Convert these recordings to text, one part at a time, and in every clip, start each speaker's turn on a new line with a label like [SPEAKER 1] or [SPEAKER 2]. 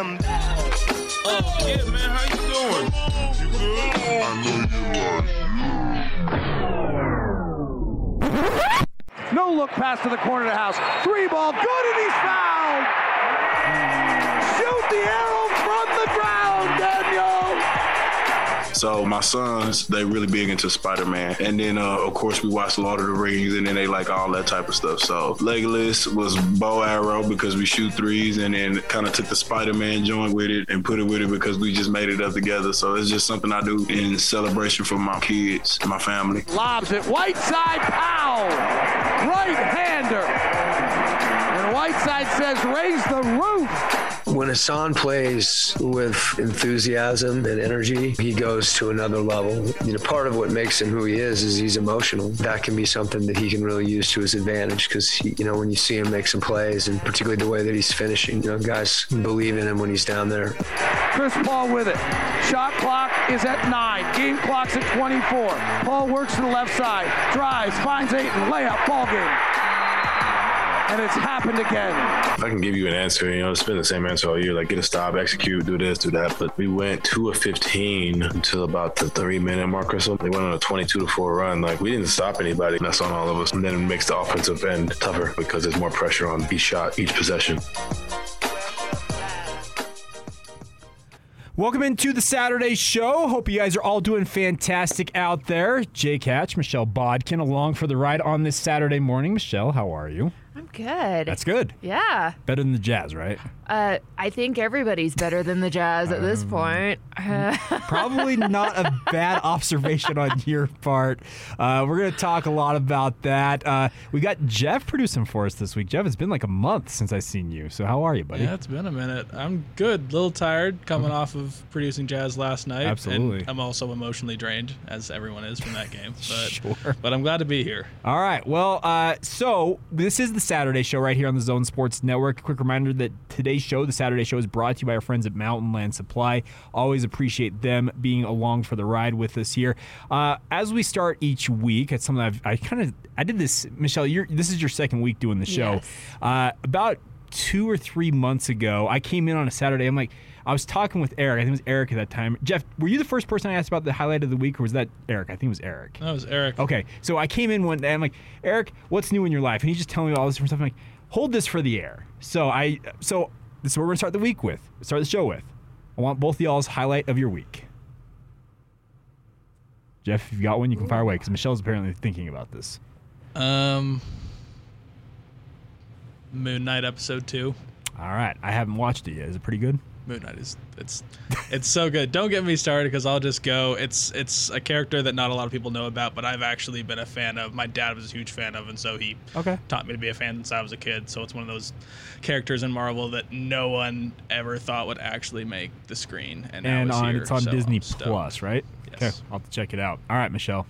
[SPEAKER 1] Oh, yeah, man, how you doing? I
[SPEAKER 2] know you No look pass to the corner of the house. Three ball, good, and he's fouled. Shoot the arrow from the ground, Daniel.
[SPEAKER 3] So my sons, they really big into Spider-Man. And then, uh, of course, we watch Lord of the Rings and then they like all that type of stuff. So Legolas was bow arrow because we shoot threes and then kind of took the Spider-Man joint with it and put it with it because we just made it up together. So it's just something I do in celebration for my kids, my family.
[SPEAKER 2] Lobs it, Whiteside, pow! Right-hander. And Whiteside says, raise the roof.
[SPEAKER 4] When Hassan plays with enthusiasm and energy, he goes to another level. You know, part of what makes him who he is is he's emotional. That can be something that he can really use to his advantage because, you know, when you see him make some plays and particularly the way that he's finishing, you know, guys believe in him when he's down there.
[SPEAKER 2] Chris Paul with it. Shot clock is at nine. Game clock's at 24. Paul works to the left side, drives, finds Ayton, layup, ball game and it's happened again.
[SPEAKER 5] If I can give you an answer, you know, it's been the same answer all year. Like get a stop, execute, do this, do that. But we went two of 15 until about the three minute mark or so. They went on a 22 to four run. Like we didn't stop anybody. That's on all of us. And then it makes the offensive end tougher because there's more pressure on each shot, each possession.
[SPEAKER 6] Welcome into the Saturday show. Hope you guys are all doing fantastic out there. Jake Hatch, Michelle Bodkin along for the ride on this Saturday morning. Michelle, how are you?
[SPEAKER 7] I'm good.
[SPEAKER 6] That's good.
[SPEAKER 7] Yeah.
[SPEAKER 6] Better than the Jazz, right?
[SPEAKER 7] Uh, I think everybody's better than the Jazz at this um, point.
[SPEAKER 6] probably not a bad observation on your part. Uh, we're going to talk a lot about that. Uh, we got Jeff producing for us this week. Jeff, it's been like a month since I've seen you. So how are you, buddy?
[SPEAKER 8] Yeah, it's been a minute. I'm good. A little tired coming off of producing Jazz last night.
[SPEAKER 6] Absolutely.
[SPEAKER 8] I'm also emotionally drained, as everyone is from that game. But,
[SPEAKER 6] sure.
[SPEAKER 8] But I'm glad to be here.
[SPEAKER 6] All right. Well, uh, so this is the Saturday show right here on the Zone Sports Network. A quick reminder that today's show, the Saturday show, is brought to you by our friends at Mountain Land Supply. Always appreciate them being along for the ride with us here. Uh, as we start each week, it's something I've, I kind of I did this, Michelle. this is your second week doing the show.
[SPEAKER 7] Yes.
[SPEAKER 6] Uh, about two or three months ago, I came in on a Saturday. I'm like, I was talking with Eric. I think it was Eric at that time. Jeff, were you the first person I asked about the highlight of the week, or was that Eric? I think it was Eric.
[SPEAKER 8] That was Eric.
[SPEAKER 6] Okay, so I came in one day. I'm like, Eric, what's new in your life? And he's just telling me all this different stuff. I'm like, hold this for the air. So I, so this is what we're gonna start the week with. Start the show with. I want both of y'all's highlight of your week. Jeff, if you got one, you can fire away because Michelle's apparently thinking about this.
[SPEAKER 8] Um, Moon Knight episode two.
[SPEAKER 6] All right, I haven't watched it yet. Is it pretty good?
[SPEAKER 8] Moon Knight is it's it's so good. Don't get me started because I'll just go. It's it's a character that not a lot of people know about, but I've actually been a fan of. My dad was a huge fan of, and so he
[SPEAKER 6] okay.
[SPEAKER 8] taught me to be a fan since I was a kid. So it's one of those characters in Marvel that no one ever thought would actually make the screen, and,
[SPEAKER 6] and
[SPEAKER 8] on,
[SPEAKER 6] here, it's on
[SPEAKER 8] so
[SPEAKER 6] Disney Plus, right?
[SPEAKER 8] Yes.
[SPEAKER 6] Okay, I'll have to check it out. All right, Michelle.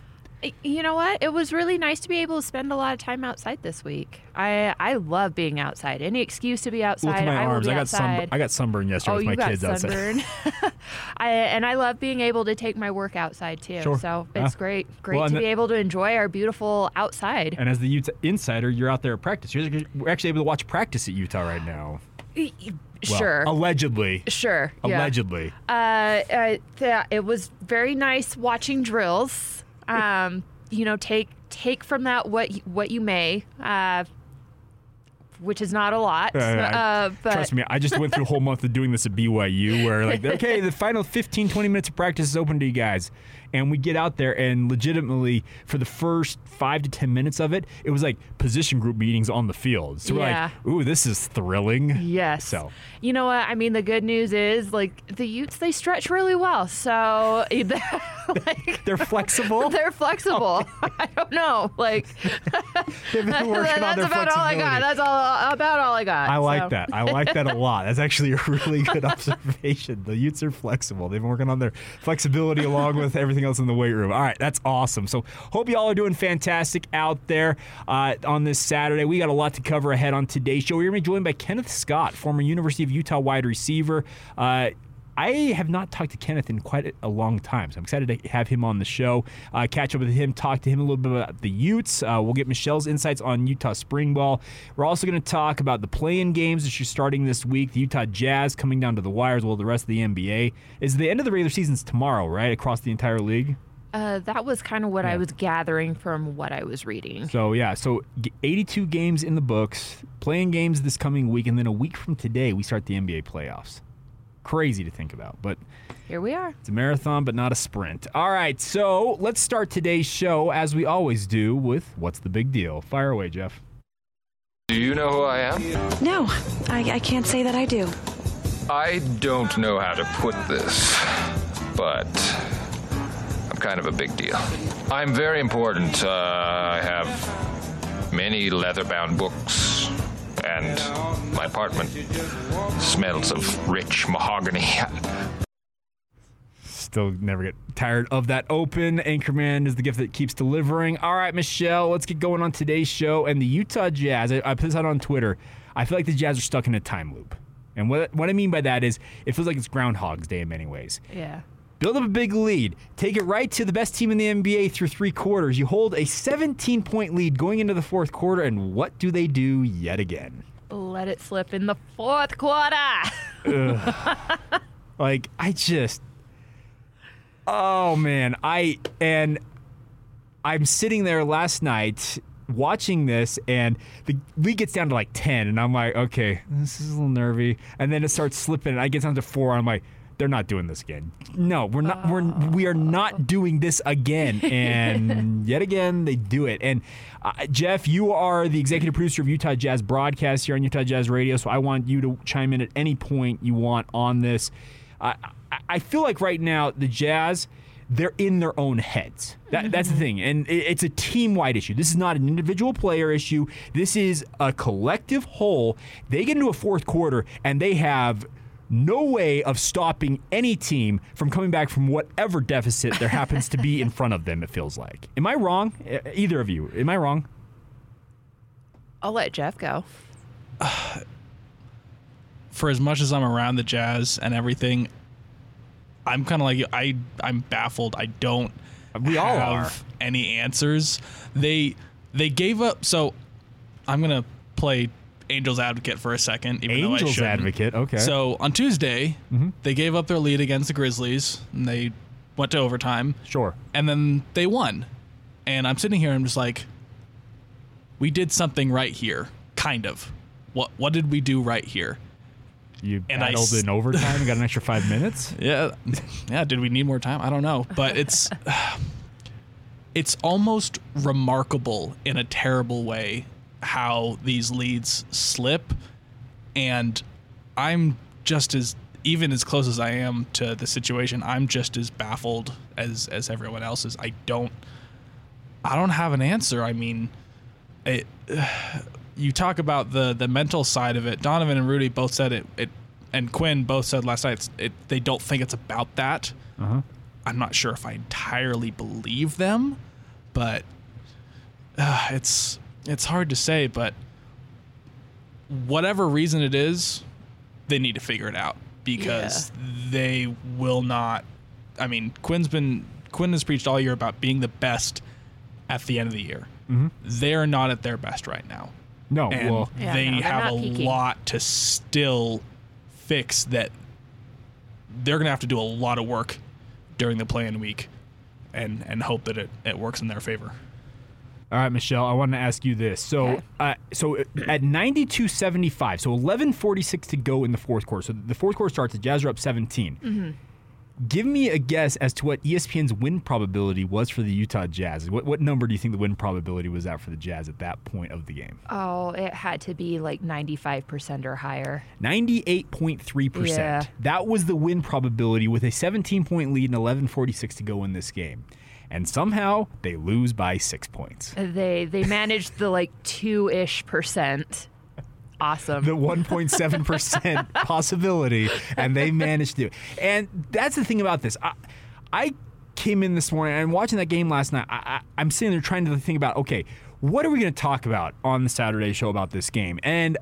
[SPEAKER 7] You know what? It was really nice to be able to spend a lot of time outside this week. I I love being outside. Any excuse to be outside.
[SPEAKER 6] Look at my
[SPEAKER 7] I
[SPEAKER 6] arms.
[SPEAKER 7] I
[SPEAKER 6] got
[SPEAKER 7] sun.
[SPEAKER 6] I got sunburn yesterday
[SPEAKER 7] oh,
[SPEAKER 6] with my
[SPEAKER 7] you got
[SPEAKER 6] kids
[SPEAKER 7] sunburn.
[SPEAKER 6] outside.
[SPEAKER 7] I and I love being able to take my work outside too.
[SPEAKER 6] Sure.
[SPEAKER 7] So it's
[SPEAKER 6] yeah.
[SPEAKER 7] great, great
[SPEAKER 6] well,
[SPEAKER 7] to be able to enjoy our beautiful outside.
[SPEAKER 6] And as the Utah insider, you're out there at practice. You're actually able to watch practice at Utah right now.
[SPEAKER 7] Well,
[SPEAKER 6] sure. Allegedly.
[SPEAKER 7] Sure.
[SPEAKER 6] Yeah. Allegedly.
[SPEAKER 7] Uh, uh, th- it was very nice watching drills. Um, you know, take take from that what what you may. Uh, which is not a lot. Uh, uh, but
[SPEAKER 6] trust me, I just went through a whole month of doing this at BYU where like, okay, the final 15, 20 minutes of practice is open to you guys. And we get out there and legitimately for the first five to 10 minutes of it, it was like position group meetings on the field. So we're like, ooh, this is thrilling.
[SPEAKER 7] Yes.
[SPEAKER 6] So,
[SPEAKER 7] you know what? I mean, the good news is like the Utes, they stretch really well. So
[SPEAKER 6] like, they're flexible.
[SPEAKER 7] They're flexible. Oh, I don't know. Like,
[SPEAKER 6] They've been working
[SPEAKER 7] that's about all I got. That's all about all I got.
[SPEAKER 6] I like
[SPEAKER 7] so.
[SPEAKER 6] that. I like that a lot. That's actually a really good observation. The Utes are flexible. They've been working on their flexibility along with everything else in the weight room. All right, that's awesome. So hope y'all are doing fantastic out there uh, on this Saturday. We got a lot to cover ahead on today's show. We're going to be joined by Kenneth Scott, former University of Utah wide receiver. Uh, I have not talked to Kenneth in quite a long time, so I'm excited to have him on the show. Uh, catch up with him, talk to him a little bit about the Utes. Uh, we'll get Michelle's insights on Utah spring ball. We're also going to talk about the play-in games that you're starting this week. The Utah Jazz coming down to the wires, while the rest of the NBA is the end of the regular season's tomorrow, right across the entire league.
[SPEAKER 7] Uh, that was kind of what
[SPEAKER 6] Yeah.
[SPEAKER 7] I was gathering from what I was reading.
[SPEAKER 6] So yeah, so 82 games in the books, play-in games this coming week, and then a week from today we start the NBA playoffs. Crazy to think about, but
[SPEAKER 7] Here we are.
[SPEAKER 6] it's a marathon, but not a sprint. All right, so let's start today's show as we always do with what's the big deal. Fire away, Jeff.
[SPEAKER 9] Do you know who I am?
[SPEAKER 10] No, I, I can't say that I do.
[SPEAKER 9] I don't know how to put this, but I'm kind of a big deal. I'm very important. Uh, I have many leather bound books, and my apartment smells of rich mahogany.
[SPEAKER 6] Still never get tired of that open. Anchorman is the gift that keeps delivering. All right, Michelle, let's get going on today's show. And the Utah Jazz, I, I put this out on Twitter. I feel like the Jazz are stuck in a time loop. And what, what I mean by that is it feels like it's Groundhog's Day in many ways.
[SPEAKER 7] Yeah.
[SPEAKER 6] Build up a big lead. Take it right to the best team in the NBA through three quarters. You hold a 17 point lead going into the fourth quarter, and what do they do yet again?
[SPEAKER 7] Let it slip in the fourth quarter.
[SPEAKER 6] Like, I just. Oh, man. I. And I'm sitting there last night watching this, and the lead gets down to like 10, and I'm like, okay, this is a little nervy. And then it starts slipping, and I get down to four, and I'm like, they're not doing this again. No, we're not. We're we are not doing this again. And yet again, they do it. And uh, Jeff, you are the executive producer of Utah Jazz broadcast here on Utah Jazz Radio. So I want you to chime in at any point you want on this. Uh, I, I feel like right now the Jazz. They're in their own heads. That, that's the thing. And it's a team wide issue. This is not an individual player issue. This is a collective whole. They get into a fourth quarter and they have no way of stopping any team from coming back from whatever deficit there happens to be in front of them, it feels like. Am I wrong? Either of you. Am I wrong?
[SPEAKER 7] I'll let Jeff go.
[SPEAKER 8] for as much as I'm around the Jazz and everything, I'm kind of like I I'm baffled. I don't
[SPEAKER 6] We all
[SPEAKER 8] have any answers. They they gave up. So I'm gonna play Angels advocate for a second. Even though I
[SPEAKER 6] Angels
[SPEAKER 8] shouldn't.
[SPEAKER 6] advocate. Okay.
[SPEAKER 8] So on Tuesday,
[SPEAKER 6] Mm-hmm.
[SPEAKER 8] they gave up their lead against the Grizzlies and they went to overtime
[SPEAKER 6] sure.
[SPEAKER 8] and then they won. And I'm sitting here and I'm just like, we did something right here, kind of. What what did we do right here?
[SPEAKER 6] You
[SPEAKER 8] And I
[SPEAKER 6] battled
[SPEAKER 8] s-
[SPEAKER 6] in overtime, and got an extra five minutes.
[SPEAKER 8] Yeah, yeah. Did we need more time? I don't know, but it's it's almost remarkable in a terrible way how these leads slip, and I'm just as even as close as I am to the situation. I'm just as baffled as as everyone else is. I don't I don't have an answer. I mean, it. You talk about the the mental side of it. Donovan and Rudy both said it. It and Quinn both said last night it's, it, they don't think it's about that.
[SPEAKER 6] Uh-huh.
[SPEAKER 8] I'm not sure if I entirely believe them, but uh, it's it's hard to say. But whatever reason it is, they need to figure it out because they will not. I mean, Quinn's been Quinn has preached all year about being the best at the end of the year. Mm-hmm. They're not at their best right now,
[SPEAKER 6] No,
[SPEAKER 8] and
[SPEAKER 6] well,
[SPEAKER 7] Yeah,
[SPEAKER 8] they
[SPEAKER 7] no,
[SPEAKER 8] have a
[SPEAKER 7] peaking.
[SPEAKER 8] lot to still fix. That they're gonna have to do a lot of work during the play-in week, and and hope that it, it works in their favor.
[SPEAKER 6] All right, Michelle, I want to ask you this. So,
[SPEAKER 7] Okay.
[SPEAKER 6] uh, so at 92.75, so 11.46 to go in the fourth quarter. So the fourth quarter starts, the Jazz are up 17. Give me a guess as to what ESPN's win probability was for the Utah Jazz. What, what number do you think the win probability was at for the Jazz at that point of the game?
[SPEAKER 7] Oh, it had to be like 95% or higher.
[SPEAKER 6] 98.3%.
[SPEAKER 7] Yeah.
[SPEAKER 6] That was the win probability with a 17 point lead and 11.46 to go in this game. And somehow they lose by six points.
[SPEAKER 7] They they managed the like two ish percent. Awesome.
[SPEAKER 6] the 1.7% possibility, and they managed to. And that's the thing about this. I, I came in this morning and watching that game last night. I, I, I'm sitting there trying to think about, okay, what are we going to talk about on the Saturday show about this game? And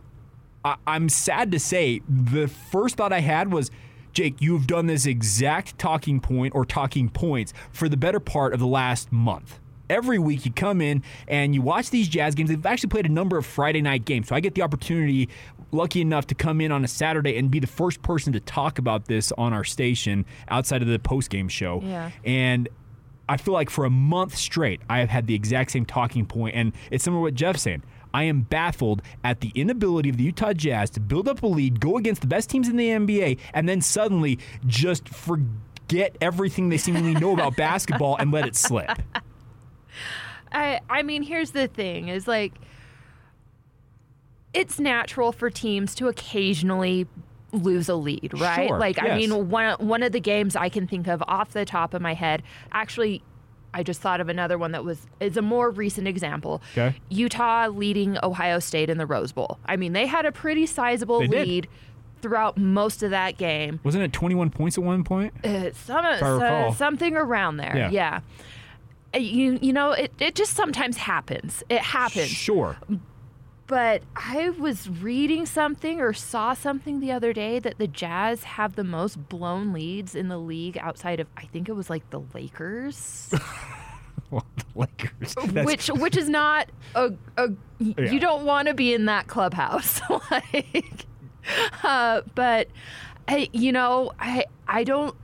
[SPEAKER 6] I, I'm sad to say, the first thought I had was Jake, you have done this exact talking point or talking points for the better part of the last month. Every week you come in and you watch these Jazz games. They've actually played a number of Friday night games. So I get the opportunity, lucky enough, to come in on a Saturday and be the first person to talk about this on our station outside of the post game show.
[SPEAKER 7] Yeah.
[SPEAKER 6] And I feel like for a month straight, I have had the exact same talking point, and it's similar to what Jeff's saying. I am baffled at the inability of the Utah Jazz to build up a lead, go against the best teams in the NBA, and then suddenly just forget everything they seemingly know about basketball and let it slip.
[SPEAKER 7] I I mean, here's the thing: is like it's natural for teams to occasionally lose a lead, right?
[SPEAKER 6] Sure,
[SPEAKER 7] like I mean, one one of the games I can think of off the top of my head, actually. I just thought of another one that was is a more recent example.
[SPEAKER 6] Okay.
[SPEAKER 7] Utah leading Ohio State in the Rose Bowl. I mean, they had a pretty sizable
[SPEAKER 6] They did.
[SPEAKER 7] lead throughout most of that game.
[SPEAKER 6] Wasn't it 21 points at one point?
[SPEAKER 7] Uh, some, uh, something around there.
[SPEAKER 6] Yeah.
[SPEAKER 7] Yeah. Uh, You you know it, it just sometimes happens. It happens.
[SPEAKER 6] Sure.
[SPEAKER 7] But I was reading something or saw something the other day that the Jazz have the most blown leads in the league outside of I think it was like the Lakers,
[SPEAKER 6] Well, the Lakers. That's-
[SPEAKER 7] which which is not a,
[SPEAKER 6] Yeah.
[SPEAKER 7] you don't want to be in that clubhouse. like, uh, but I, you know, I I don't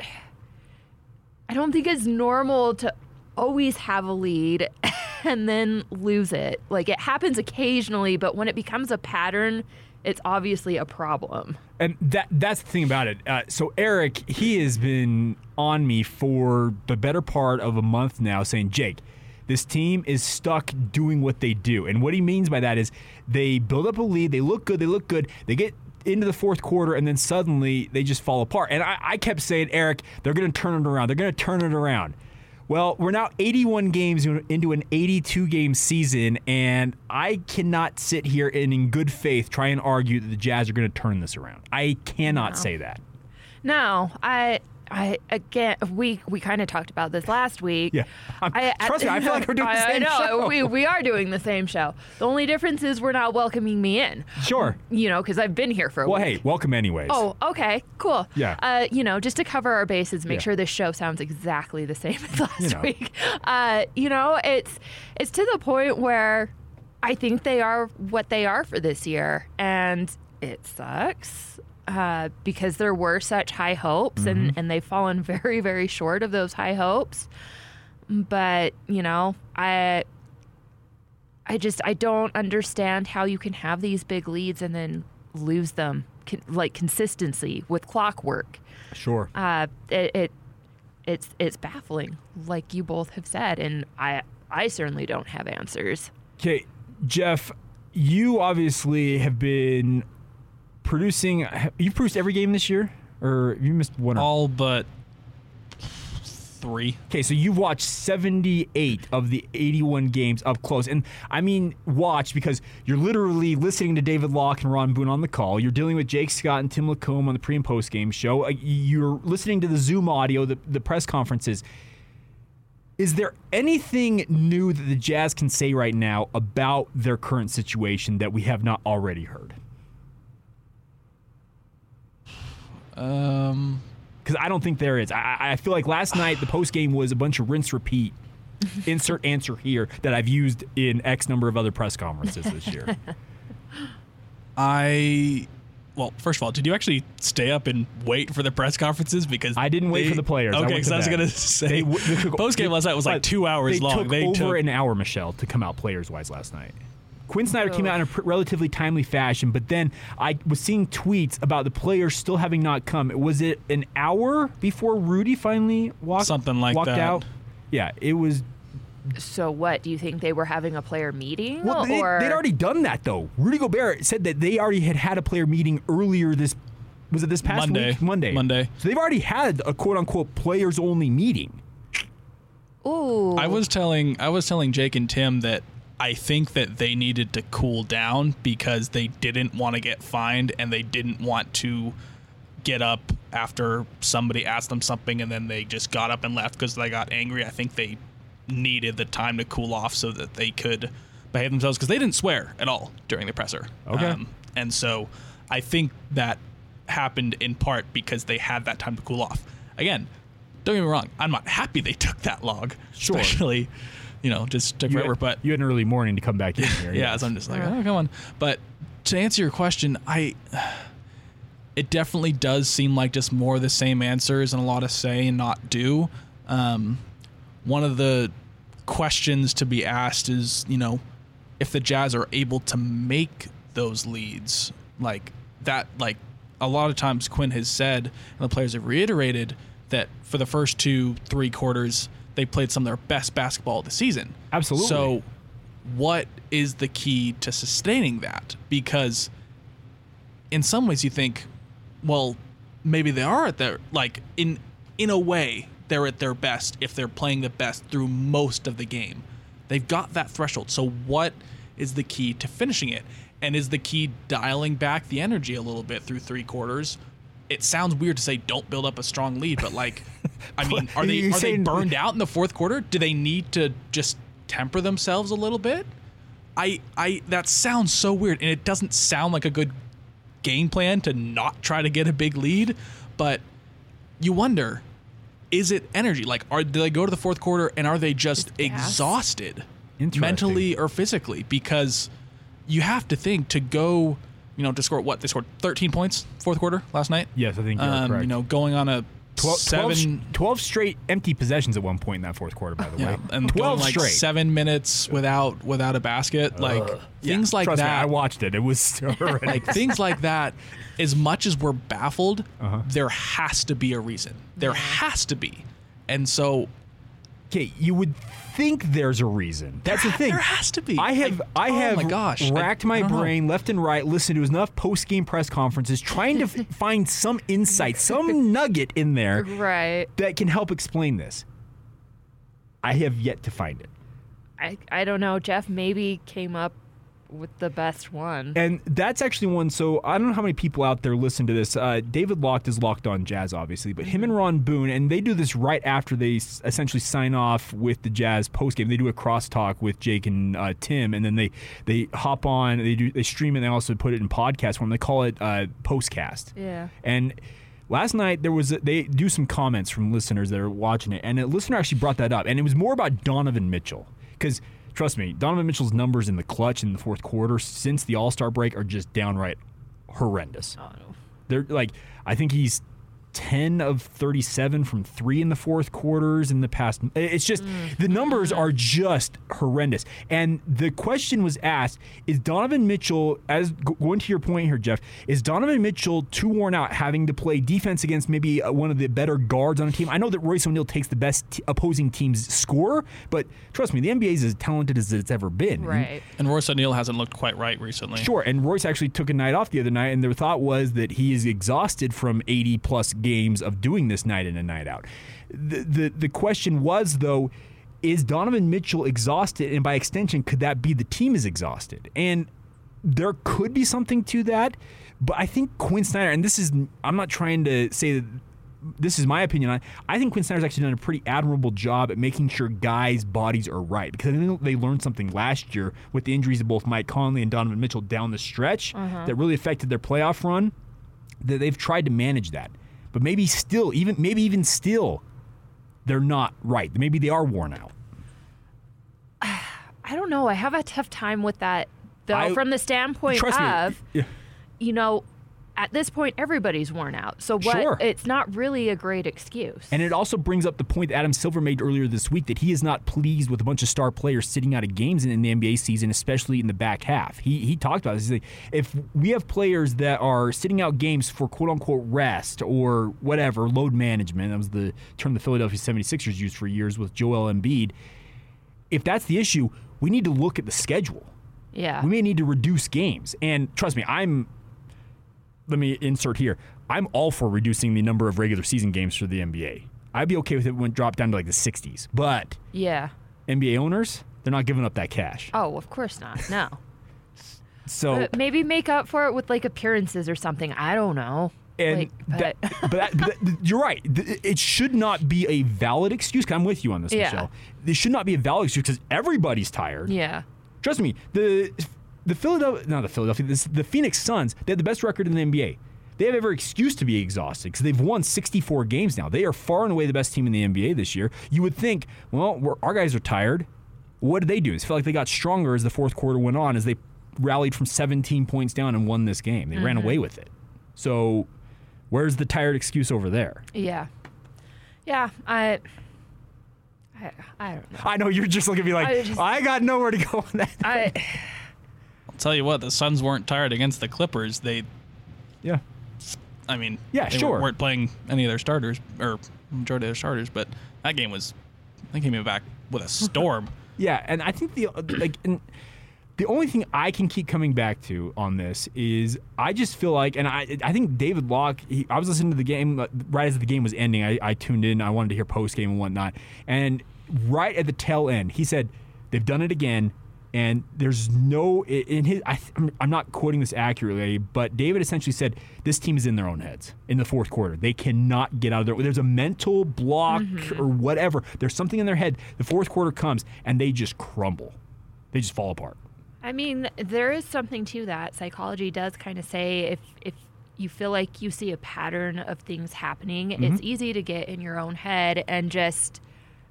[SPEAKER 7] I don't think it's normal to always have a lead and then lose it. Like it happens occasionally, but when it becomes a pattern, it's obviously a problem.
[SPEAKER 6] And that that's the thing about it. Uh, so Eric, he has been on me for the better part of a month now, saying, Jake, this team is stuck doing what they do. And what he means by that is they build up a lead, they look good, they look good, they get into the fourth quarter, and then suddenly they just fall apart. And I, I kept saying, Eric, they're going to turn it around. They're going to turn it around. Well, we're now 81 games into an 82 game season, and I cannot sit here and in good faith try and argue that the Jazz are going to turn this around. I cannot say that.
[SPEAKER 7] No, I I again we we kind of talked about this last week.
[SPEAKER 6] Yeah. I'm- trust me, I feel like we're doing the
[SPEAKER 7] I-
[SPEAKER 6] same
[SPEAKER 7] I know,
[SPEAKER 6] show.
[SPEAKER 7] We we are doing the same show. The only difference is we're not welcoming me in.
[SPEAKER 6] Sure.
[SPEAKER 7] You know, because I've been here for a while.
[SPEAKER 6] Well,
[SPEAKER 7] week.
[SPEAKER 6] hey, welcome anyways.
[SPEAKER 7] Oh, okay, cool.
[SPEAKER 6] Yeah.
[SPEAKER 7] Uh, you know, just to cover our bases, make
[SPEAKER 6] Yeah.
[SPEAKER 7] sure this show sounds exactly the same as last
[SPEAKER 6] You know.
[SPEAKER 7] week. Uh, you know, it's it's to the point where I think they are what they are for this year, and it sucks uh, because there were such high hopes, and
[SPEAKER 6] Mm-hmm.
[SPEAKER 7] and they've fallen very very short of those high hopes. But you know, I. I just I don't understand how you can have these big leads and then lose them con- like consistency with clockwork.
[SPEAKER 6] Sure.
[SPEAKER 7] Uh, it, it it's it's baffling, like you both have said, and I I certainly don't have answers.
[SPEAKER 6] Okay, Jeff, you obviously have been producing. You've produced every game this year, or you missed one? or-
[SPEAKER 8] All but three.
[SPEAKER 6] Okay, so you've watched 78 of the 81 games up close. And I mean, watch because you're literally listening to David Locke and Ron Boone on the call. You're dealing with Jake Scott and Tim Lacombe on the pre and post game show. Uh, You're listening to the Zoom audio, the, the press conferences. Is there anything new that the Jazz can say right now about their current situation that we have not already heard?
[SPEAKER 8] Um,
[SPEAKER 6] Because I don't think there is. I, I feel like last night the post game was a bunch of rinse repeat, insert answer here that I've used in X number of other press conferences this year.
[SPEAKER 8] I well, first of all, did you actually stay up and wait for the press conferences? Because
[SPEAKER 6] I didn't wait
[SPEAKER 8] they-
[SPEAKER 6] for the players.
[SPEAKER 8] Okay, because
[SPEAKER 6] to
[SPEAKER 8] I was gonna say
[SPEAKER 6] They w-
[SPEAKER 8] post game last night was like two hours
[SPEAKER 6] they
[SPEAKER 8] long.
[SPEAKER 6] Took
[SPEAKER 8] they
[SPEAKER 6] over
[SPEAKER 8] took
[SPEAKER 6] an hour, Michelle, to come out players wise last night. Quinn Snyder came out in a pr- relatively timely fashion, but then I was seeing tweets about the players still having not come. Was it an hour before Rudy finally walked
[SPEAKER 8] Something like
[SPEAKER 6] walked
[SPEAKER 8] that.
[SPEAKER 6] out? Yeah, it was
[SPEAKER 7] So what do you think they were having a player meeting
[SPEAKER 6] Well, they,
[SPEAKER 7] or
[SPEAKER 6] would already done that though. Rudy Gobert said that they already had had a player meeting earlier this. Was it this past
[SPEAKER 8] Monday.
[SPEAKER 6] week? Monday.
[SPEAKER 8] Monday.
[SPEAKER 6] So they've already had a quote unquote players only meeting.
[SPEAKER 7] Ooh.
[SPEAKER 8] I was telling I was telling Jake and Tim that I think that they needed to cool down because they didn't want to get fined and they didn't want to get up after somebody asked them something and then they just got up and left because they got angry. I think they needed the time to cool off so that they could behave themselves because they didn't swear at all during the presser. Um,
[SPEAKER 6] Okay.
[SPEAKER 8] and so I think that happened in part because they had that time to cool off. Again, don't get me wrong, I'm not happy they took that long,
[SPEAKER 6] Sure.
[SPEAKER 8] especially, you know, just took
[SPEAKER 6] You
[SPEAKER 8] forever.
[SPEAKER 6] had,
[SPEAKER 8] But
[SPEAKER 6] you had an early morning to come back in here.
[SPEAKER 8] yeah, so I'm just like, oh, come on. But to answer your question, I it definitely does seem like just more of the same answers and a lot of say and not do. Um, one of the questions to be asked is, you know, if the Jazz are able to make those leads, like that, like a lot of times Quinn has said, and the players have reiterated that for the first two, three quarters, they played some of their best basketball of the season.
[SPEAKER 6] Absolutely.
[SPEAKER 8] So, what is the key to sustaining that? Because in some ways, you think, well, maybe they are at their like in in a way they're at their best if they're playing the best through most of the game. They've got that threshold. So what is the key to finishing it? And is the key dialing back the energy a little bit through three quarters? It sounds weird to say don't build up a strong lead, but like, I mean, are they
[SPEAKER 6] You're
[SPEAKER 8] they burned out in the fourth quarter? Do they need to just temper themselves a little bit? I I that sounds so weird, and it doesn't sound like a good game plan to not try to get a big lead, but you wonder is it energy? Like, are do they go to the fourth quarter and are they just
[SPEAKER 7] gas.
[SPEAKER 8] exhausted, mentally or physically? Because you have to think to go, you know, to score what they scored 13 points fourth quarter last night.
[SPEAKER 6] Yes, I think you're
[SPEAKER 8] Um,
[SPEAKER 6] correct.
[SPEAKER 8] you know, going on a
[SPEAKER 6] 12, 12
[SPEAKER 8] seven.
[SPEAKER 6] 12 straight empty possessions at one point in that fourth quarter, by the
[SPEAKER 8] yeah,
[SPEAKER 6] way.
[SPEAKER 8] and
[SPEAKER 6] 12
[SPEAKER 8] going like
[SPEAKER 6] straight.
[SPEAKER 8] seven minutes without without a basket, like things like
[SPEAKER 6] Trust
[SPEAKER 8] that.
[SPEAKER 6] Me, I watched it. It was
[SPEAKER 8] like things like that as much as we're baffled
[SPEAKER 6] Uh-huh.
[SPEAKER 8] there has to be a reason there has to be and so
[SPEAKER 6] okay, you would think there's a reason. That's the thing.
[SPEAKER 8] there has to be
[SPEAKER 6] I have
[SPEAKER 8] Like,
[SPEAKER 6] I
[SPEAKER 8] oh
[SPEAKER 6] have
[SPEAKER 8] my gosh I-
[SPEAKER 6] racked
[SPEAKER 8] I
[SPEAKER 6] my
[SPEAKER 8] don't know.
[SPEAKER 6] brain left and right, listened to enough post game press conferences, trying to find some insight, some nugget in there
[SPEAKER 7] Right.
[SPEAKER 6] that can help explain this. I have yet to find it.
[SPEAKER 7] I, I don't know. Jeff maybe came up with the best one.
[SPEAKER 6] And that's actually one. So I don't know how many people out there listen to this. Uh, David Locked is locked on Jazz, obviously, but him and Ron Boone, and they do this right after they s- essentially sign off with the Jazz postgame. They do a crosstalk with Jake and uh, Tim, and then they they hop on. They do they stream and They also put it in podcast form. They call it uh, postcast.
[SPEAKER 7] Yeah.
[SPEAKER 6] And last night there was they do some comments from listeners that are watching it, and a listener actually brought that up, and it was more about Donovan Mitchell because trust me, Donovan Mitchell's numbers in the clutch in the fourth quarter since the All Star break are just downright horrendous.
[SPEAKER 7] Oh.
[SPEAKER 6] They're like I think he's. 10 of 37 from three in the fourth quarters in the past. It's just, the numbers are just horrendous. And the question was asked is Donovan Mitchell, as going to your point here, Jeff, is Donovan Mitchell too worn out having to play defense against maybe uh, one of the better guards on a team? I know that Royce O'Neale takes the best t- opposing team's score, but trust me, the NBA is as talented as it's ever been.
[SPEAKER 7] Right.
[SPEAKER 8] and Royce O'Neale hasn't looked quite right recently
[SPEAKER 6] Sure, and Royce actually took a night off the other night, and their thought was that he is exhausted from 80 plus games of doing this night in and night out. The, the the question was though, is Donovan Mitchell exhausted, and by extension, could that be the team is exhausted? And there could be something to that, but I think Quinn Snyder, and this is I'm not trying to say that this is my opinion on. I think Quinn Snyder's actually done a pretty admirable job at making sure guys' bodies are right because I think they learned something last year with the injuries of both Mike Conley and Donovan Mitchell down the stretch mm-hmm. that really affected their playoff run. That they've tried to manage that, but maybe still, even maybe even still, they're not right. Maybe they are worn out.
[SPEAKER 7] I don't know. I have a tough time with that, though,
[SPEAKER 6] I-
[SPEAKER 7] from the standpoint
[SPEAKER 6] me.
[SPEAKER 7] of,
[SPEAKER 6] Yeah.
[SPEAKER 7] you know, at this point, everybody's worn out. So what?
[SPEAKER 6] Sure.
[SPEAKER 7] It's not really a great excuse.
[SPEAKER 6] And it also brings up the point that Adam Silver made earlier this week that he is not pleased with a bunch of star players sitting out of games in, the NBA season, especially in the back half. He he talked about this. He's like, if we have players that are sitting out games for quote unquote rest or whatever, load management, that was the term the Philadelphia 76ers used for years with Joel Embiid. If that's the issue, we need to look at the schedule
[SPEAKER 7] yeah.
[SPEAKER 6] we may need to reduce games. And trust me, I'm. Let me insert here. I'm all for reducing the number of regular season games for the NBA. I'd be okay with it when it dropped down to like the 60s. But
[SPEAKER 7] yeah.
[SPEAKER 6] NBA owners, they're not giving up that cash.
[SPEAKER 7] Oh, of course not. No.
[SPEAKER 6] So
[SPEAKER 7] But maybe make up for it with like appearances or something. I don't know.
[SPEAKER 6] and
[SPEAKER 7] like, but
[SPEAKER 6] that, but, that, but that- you're right. It should not be a valid excuse. I'm with you on this,
[SPEAKER 7] Yeah.
[SPEAKER 6] Michelle. This should not be a valid excuse because everybody's tired.
[SPEAKER 7] yeah.
[SPEAKER 6] Trust me, the the Philadelphia, not the Philadelphia, this, the Phoenix Suns, they had the best record in the NBA. they have every excuse to be exhausted because they've won 64 games now. They are far and away the best team in the NBA this year. You would think, well, we're, our guys are tired. What did they do? It's felt like they got stronger as the fourth quarter went on, as they rallied from 17 points down and won this game. They ran mm-hmm. away with it. So, where's the tired excuse over there?
[SPEAKER 7] Yeah. Yeah. I. I, I don't know.
[SPEAKER 6] I know you're just looking at me like,
[SPEAKER 7] I
[SPEAKER 6] I, got nowhere to go on that.
[SPEAKER 7] I.
[SPEAKER 8] Tell you what, the Suns weren't tired against the Clippers. They,
[SPEAKER 6] Yeah.
[SPEAKER 8] I mean,
[SPEAKER 6] Yeah,
[SPEAKER 8] they
[SPEAKER 6] sure.
[SPEAKER 8] weren't playing any of their starters or majority of their starters, but that game was, they came back with a storm.
[SPEAKER 6] Yeah, and I think the like and the only thing I can keep coming back to on this is I just feel like, and I I think David Locke. He, I was listening to the game uh, right as the game was ending. I, I tuned in. I wanted to hear post game and whatnot, and right at the tail end, he said they've done it again. And there's no in his. I, I'm- I'm not quoting this accurately, but David essentially said this team is in their own heads in the fourth quarter. They cannot get out of there. There's a mental block mm-hmm. or whatever. There's something in their head. The fourth quarter comes and they just crumble. They just fall apart.
[SPEAKER 7] I mean, there is something to that. Psychology does kind of say if if you feel like you see a pattern of things happening, it's mm-hmm. easy to get in your own head and just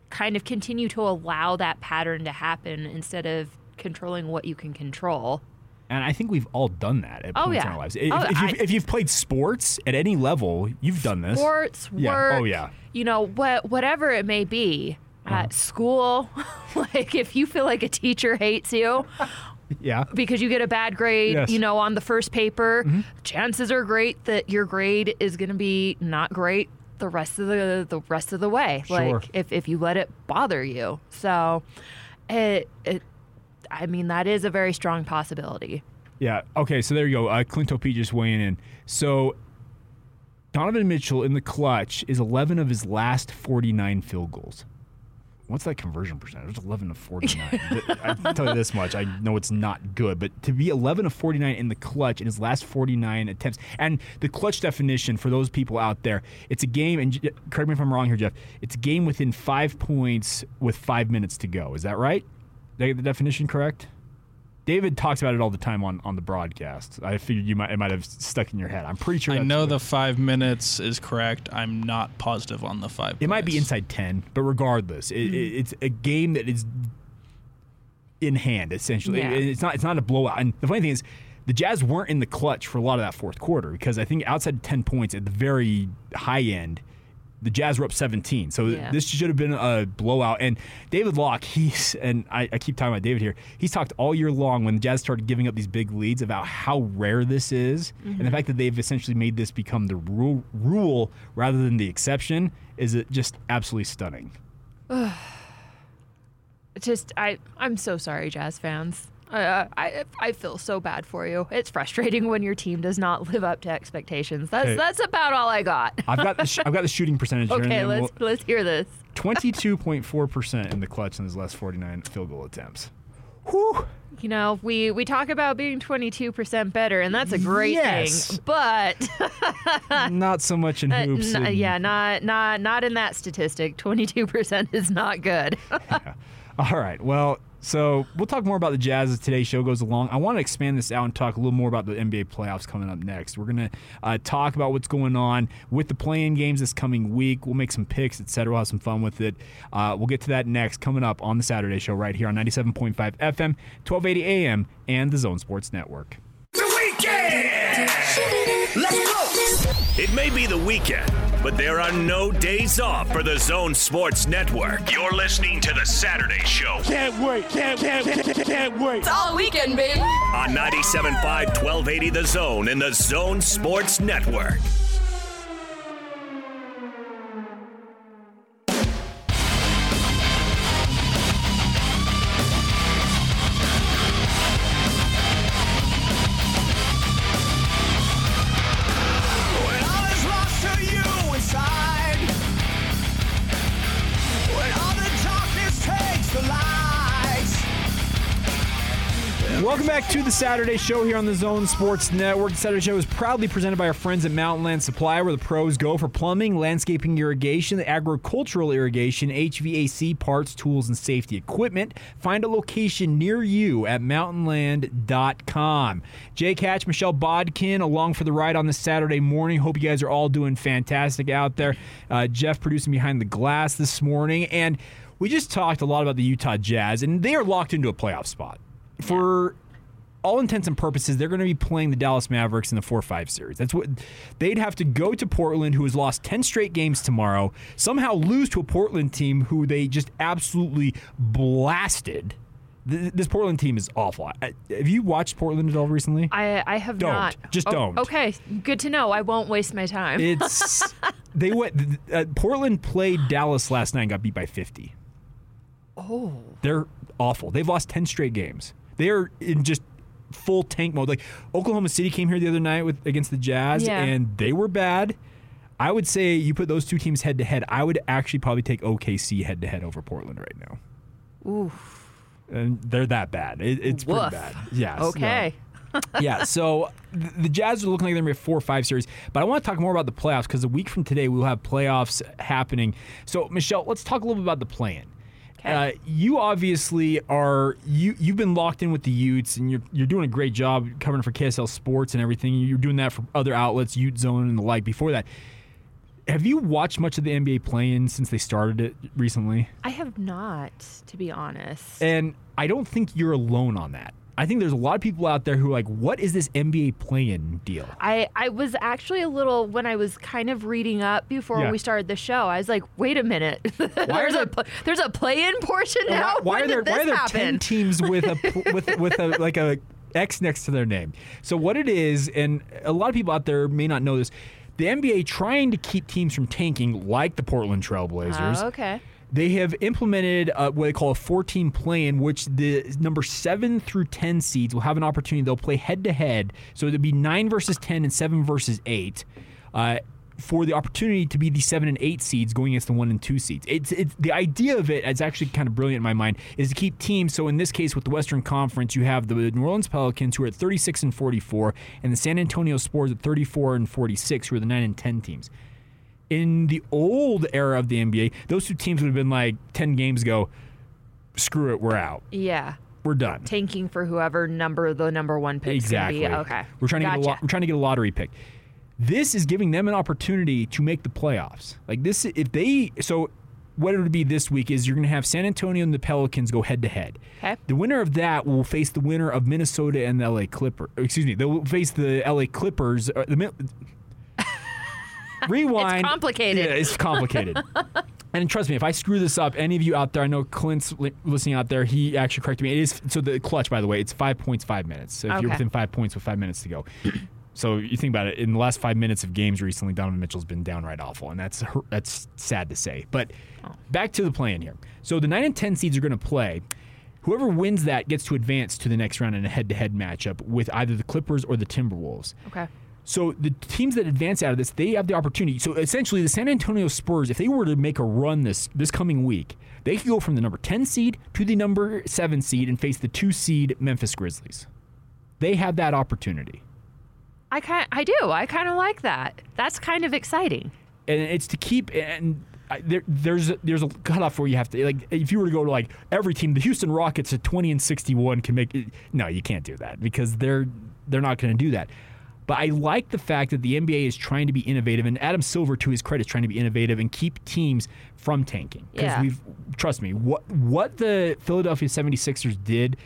[SPEAKER 7] kind of continue to allow that pattern to happen instead of controlling what you can control.
[SPEAKER 6] And I think we've all done that at
[SPEAKER 7] Oh,
[SPEAKER 6] points in our lives. If,
[SPEAKER 7] Oh,
[SPEAKER 6] if, you've,
[SPEAKER 7] I-
[SPEAKER 6] if you've played sports at any level, you've done this.
[SPEAKER 7] Sports,
[SPEAKER 6] Yeah.
[SPEAKER 7] work,
[SPEAKER 6] Oh, yeah.
[SPEAKER 7] you know, what whatever it may be.
[SPEAKER 6] Uh-huh.
[SPEAKER 7] At school, like if you feel like a teacher hates you,
[SPEAKER 6] Yeah.
[SPEAKER 7] because you get a bad grade,
[SPEAKER 6] Yes. Mm-hmm.
[SPEAKER 7] you know, on the first paper, chances are great that your grade is going to be not great the rest of the the rest of the way.
[SPEAKER 6] Sure.
[SPEAKER 7] Like if if you let it bother you. So it it I mean that is a very strong possibility.
[SPEAKER 6] Yeah. Okay. So there you go. Uh, Clint P just weighing in. So Donovan Mitchell in the clutch is 11 of his last 49 field goals. What's that conversion percentage? It's 11 to 49. Th- I can tell you this much. I know it's not good, but to be 11 of 49 in the clutch in his last 49 attempts, and the clutch definition for those people out there, it's a game, and correct me if I'm wrong here, Jeff, it's a game within five points with five minutes to go. Is that right? Did I get the definition correct? David talks about it all the time on, on the broadcast. I figured you might it might have stuck in your head. I'm pretty sure.
[SPEAKER 8] I
[SPEAKER 6] that's
[SPEAKER 8] know
[SPEAKER 6] what-
[SPEAKER 8] the five minutes is correct. I'm not positive on the five.
[SPEAKER 6] It might be inside ten, but regardless, it, it, hmm. it's a game that is in hand essentially.
[SPEAKER 7] Yeah.
[SPEAKER 6] It- it's not it's not a blowout. And the funny thing is, the Jazz weren't in the clutch for a lot of that fourth quarter because I think outside of ten points at the very high end. The Jazz were up 17, so
[SPEAKER 7] Yeah.
[SPEAKER 6] this should have been a blowout. And David Locke, he's and I, I keep talking about David here. He's talked all year long when the Jazz started giving up these big leads about how rare this is, and the mm-hmm. fact that they've essentially made this become the rule, rule rather than the exception is it just absolutely stunning.
[SPEAKER 7] Just I I'm so sorry Jazz fans. Uh, I I feel so bad for you. It's frustrating when your team does not live up to expectations. That's
[SPEAKER 6] Hey.
[SPEAKER 7] that's about all I got.
[SPEAKER 6] I've got the sh- I've got the shooting percentage
[SPEAKER 7] Okay, let's
[SPEAKER 6] we'll-
[SPEAKER 7] let's hear this.
[SPEAKER 6] 22.4% in the clutch in his last 49 field goal attempts. Whew.
[SPEAKER 7] You know, we we talk about being 22% better, and that's a great
[SPEAKER 6] Yes.
[SPEAKER 7] thing. But
[SPEAKER 6] Not so much in
[SPEAKER 7] uh,
[SPEAKER 6] hoops.
[SPEAKER 7] n-
[SPEAKER 6] and-
[SPEAKER 7] yeah, not not not in that statistic. 22% is not good.
[SPEAKER 6] All right. Well, so we'll talk more about the Jazz as today's show goes along. I want to expand this out and talk a little more about the NBA playoffs coming up next. We're going to uh, talk about what's going on with the play-in games this coming week. We'll make some picks, etc. We'll have some fun with it. Uh, we'll get to that next coming up on the Saturday show right here on 97.5 FM, 1280 AM, and the Zone Sports Network.
[SPEAKER 11] The weekend! Let's go! It may be the weekend, but there are no days off for the Zone Sports Network. You're listening to the Saturday Show
[SPEAKER 1] Can't wait. Can't, can't, can't, can't wait.
[SPEAKER 10] It's all weekend, baby.
[SPEAKER 11] on 97.5 1280 The Zone in the Zone Sports Network.
[SPEAKER 6] The Saturday Show here on the Zone Sports Network. The Saturday Show is proudly presented by our friends at Mountain Land Supply, where the pros go for plumbing, landscaping, irrigation, agricultural irrigation, HVAC parts, tools, and safety equipment. Find a location near you at mountainland.com. Jake Hatch, Michelle Bodkin, along for the ride on this Saturday morning. Hope you guys are all doing fantastic out there. Uh, Jeff producing behind the glass this morning. And we just talked a lot about the Utah Jazz, and they are locked into a playoff spot. For all intents and purposes, they're going to be playing the Dallas Mavericks in the 4 5 series. That's what they'd have to go to Portland, who has lost 10 straight games tomorrow, somehow lose to a Portland team who they just absolutely blasted. This Portland team is awful. Have you watched Portland at all recently?
[SPEAKER 7] I, I have
[SPEAKER 6] Don't.
[SPEAKER 7] not.
[SPEAKER 6] Just
[SPEAKER 7] Oh,
[SPEAKER 6] don't.
[SPEAKER 7] Okay, good to know. I won't waste my time.
[SPEAKER 6] It's they went. Uh, Portland played Dallas last night and got beat by 50.
[SPEAKER 7] oh.
[SPEAKER 6] They're awful. They've lost 10 straight games. They're in just full tank mode. Like Oklahoma City came here the other night with against the Jazz
[SPEAKER 7] Yeah.
[SPEAKER 6] and they were bad. I would say you put those two teams head to head. I would actually probably take OKC head to head over Portland right now.
[SPEAKER 7] Oof.
[SPEAKER 6] And they're that bad. It, it's pretty bad. Yeah. so-
[SPEAKER 7] Okay.
[SPEAKER 6] yeah, so the Jazz are looking like they're going to be a four or five series. But I want to talk more about the playoffs because a week from today we'll have playoffs happening. So Michelle, let's talk a little bit about the plan. Uh, you obviously are you you've been locked in with the Utes and you're you're doing a great job covering for KSL Sports and everything. You're doing that for other outlets, Ute Zone and the like. Before that, have you watched much of the NBA play-in since they started it recently?
[SPEAKER 7] I have not, to be honest.
[SPEAKER 6] And I don't think you're alone on that. I think there's a lot of people out there who are like, what is this NBA play-in deal?
[SPEAKER 7] I, I was actually a little when I was kind of reading up before
[SPEAKER 6] Yeah.
[SPEAKER 7] we started the show. I was like, wait a minute, there's
[SPEAKER 6] there-
[SPEAKER 7] a pl- there's a play-in portion now.
[SPEAKER 6] Why, why are there why are there
[SPEAKER 7] happen?
[SPEAKER 6] ten teams with a with with a like a X next to their name? So what it is, and a lot of people out there may not know this, the NBA trying to keep teams from tanking, like the Portland Trailblazers.
[SPEAKER 7] Oh, okay.
[SPEAKER 6] They have implemented uh, what they call a 14 play in, which the number 7 through 10 seeds will have an opportunity. They'll play head to head. So it'll be 9 versus 10 and 7 versus 8 uh, for the opportunity to be the 7 and 8 seeds going against the 1 and 2 seeds. It's, it's The idea of it, it's actually kind of brilliant in my mind, is to keep teams. So in this case, with the Western Conference, you have the New Orleans Pelicans, who are at 36 and 44, and the San Antonio Spurs at 34 and 46, who are the 9 and 10 teams in the old era of the NBA, those two teams would have been like 10 games ago, screw it, we're out.
[SPEAKER 7] Yeah.
[SPEAKER 6] We're done.
[SPEAKER 7] Tanking for whoever number the number one pick
[SPEAKER 6] Exactly.
[SPEAKER 7] Be. Okay.
[SPEAKER 6] We're trying to get a we're trying to get a lottery pick. This is giving them an opportunity to make the playoffs. Like this if they so what it would be this week is you're going to have San Antonio and the Pelicans go head to head.
[SPEAKER 7] Okay.
[SPEAKER 6] The winner of that will face the winner of Minnesota and the LA Clipper. Excuse me, they'll face the LA Clippers. The, rewind.
[SPEAKER 7] It's complicated.
[SPEAKER 6] Yeah, it's complicated. and trust me, if I screw this up, any of you out there, I know Clint's li- listening out there. He actually corrected me. It is so the clutch, by the way. It's five points, five minutes. So if you're within five points with five minutes to go. So you think about it. In the last five minutes of games recently, Donovan Mitchell's been downright awful, and that's that's sad to say. But oh. back to the plan here. So the nine and ten seeds are going to play. Whoever wins that gets to advance to the next round in a head-to-head matchup with either the Clippers or the Timberwolves.
[SPEAKER 7] Okay.
[SPEAKER 6] So the teams that advance out of this, they have the opportunity. So essentially, the San Antonio Spurs, if they were to make a run this this coming week, they could go from the number ten seed to the number seven seed and face the two seed Memphis Grizzlies. They have that opportunity.
[SPEAKER 7] I kind I do. I kind of like that. That's kind of exciting.
[SPEAKER 6] and it's to keep and I, there, there's a, there's a cutoff where you have to like if you were to go to like every team the Houston Rockets at 20 and 61 can make no you can't do that because they're they're not going to do that but I like the fact that the NBA is trying to be innovative and Adam Silver to his credit is trying to be innovative and keep teams from tanking because
[SPEAKER 7] Yeah.
[SPEAKER 6] we've trust me what what the Philadelphia 76ers did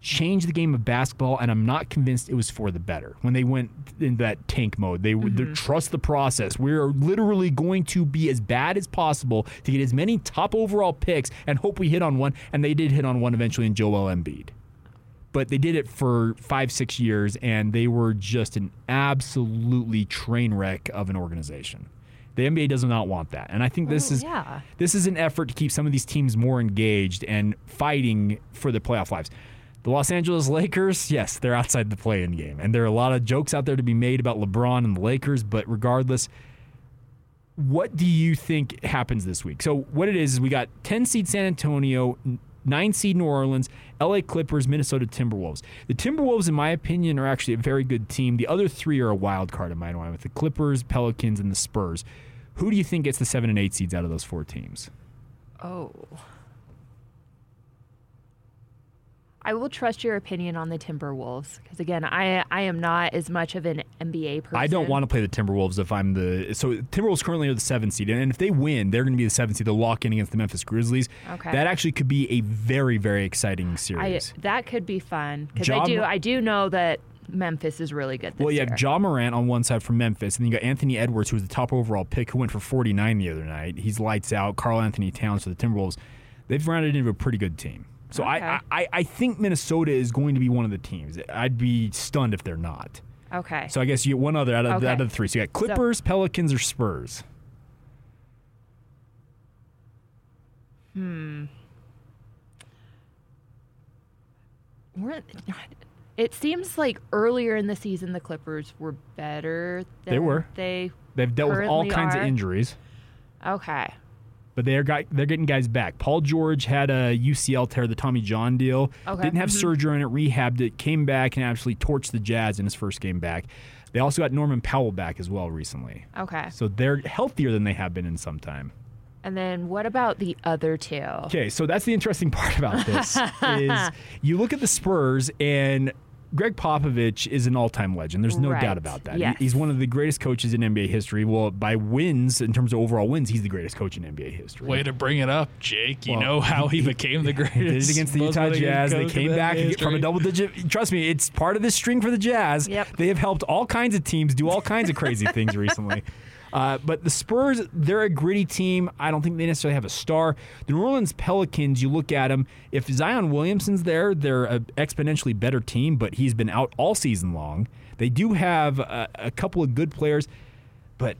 [SPEAKER 6] changed the game of basketball, and I'm not convinced it was for the better. When they went in that tank mode, they would
[SPEAKER 7] Mm-hmm.
[SPEAKER 6] trust the process. We're literally going to be as bad as possible to get as many top overall picks and hope we hit on one. And they did hit on one eventually in Joel Embiid. But they did it for five, six years, and they were just an absolutely train wreck of an organization. The NBA does not want that, and I think this
[SPEAKER 7] Oh,
[SPEAKER 6] is
[SPEAKER 7] yeah.
[SPEAKER 6] this is an effort to keep some of these teams more engaged and fighting for the playoff lives. The Los Angeles Lakers, yes, they're outside the play-in game, and there are a lot of jokes out there to be made about LeBron and the Lakers. But regardless, what do you think happens this week? So what it is is we got 10 seed San Antonio nine seed New Orleans, LA Clippers, Minnesota Timberwolves. The Timberwolves, in my opinion, are actually a very good team. The other three are a wild card in my mind with the Clippers, Pelicans, and the Spurs. Who do you think gets the seven and eight seeds out of those four teams?
[SPEAKER 7] Oh. I will trust your opinion on the Timberwolves because again, I I am not as much of an NBA person.
[SPEAKER 6] I don't want to play the Timberwolves if I'm the so Timberwolves currently are the seven seed, and if they win, they're going to be the seven seed. They'll lock in against the Memphis Grizzlies.
[SPEAKER 7] Okay.
[SPEAKER 6] that actually could be a very very exciting
[SPEAKER 7] I
[SPEAKER 6] series.
[SPEAKER 7] that could be fun because I do I do know that Memphis is really good. This
[SPEAKER 6] well, you
[SPEAKER 7] year.
[SPEAKER 6] have Ja Morant on one side from Memphis, and then you got Anthony Edwards, who was the top overall pick, who went for 49 the other night. He's lights out. Karl-Anthony Towns for the Timberwolves. They've rounded into a pretty good team. So I,
[SPEAKER 7] Okay.
[SPEAKER 6] I, I, I think Minnesota is going to be one of the teams. I'd be stunned if they're not.
[SPEAKER 7] Okay.
[SPEAKER 6] So I guess you get one other out of,
[SPEAKER 7] Okay.
[SPEAKER 6] out of the three. So you got Clippers, Pelicans, or Spurs.
[SPEAKER 7] Hmm. Weren't it seems like earlier in the season the Clippers were better. Than
[SPEAKER 6] They were.
[SPEAKER 7] They
[SPEAKER 6] They've dealt with all kinds
[SPEAKER 7] are.
[SPEAKER 6] of injuries.
[SPEAKER 7] Okay.
[SPEAKER 6] But they're got, they're getting guys back. Paul George had a UCL tear, the Tommy John deal.
[SPEAKER 7] Okay.
[SPEAKER 6] Didn't have
[SPEAKER 7] Mhm.
[SPEAKER 6] surgery on it, rehabbed it, came back and actually torched the Jazz in his first game back. They also got Norman Powell back as well recently.
[SPEAKER 7] Okay.
[SPEAKER 6] So they're healthier than they have been in some time.
[SPEAKER 7] And then what about the other two?
[SPEAKER 6] Okay, so that's the interesting part about this is you look at the Spurs and Gregg Popovich is an all-time legend. There's no
[SPEAKER 7] Right,
[SPEAKER 6] doubt about that.
[SPEAKER 7] Yes.
[SPEAKER 6] He's one of the greatest coaches in NBA history. Well, by wins in terms of overall wins, he's the greatest coach in NBA history.
[SPEAKER 8] Way to bring it up, Jake. You
[SPEAKER 6] Well,
[SPEAKER 8] know how he became the greatest.
[SPEAKER 6] He did it against the Utah Jazz. They came back
[SPEAKER 8] NBA
[SPEAKER 6] from a double digit. Trust me, it's part of this string for the Jazz.
[SPEAKER 7] Yep.
[SPEAKER 6] They have helped all kinds of teams do all kinds of crazy things recently. Uh, but the Spurs, they're a gritty team. I don't think they necessarily have a star. The New Orleans Pelicans, you look at them. If Zion Williamson's there, they're an exponentially better team, but he's been out all season long. They do have a, a couple of good players, but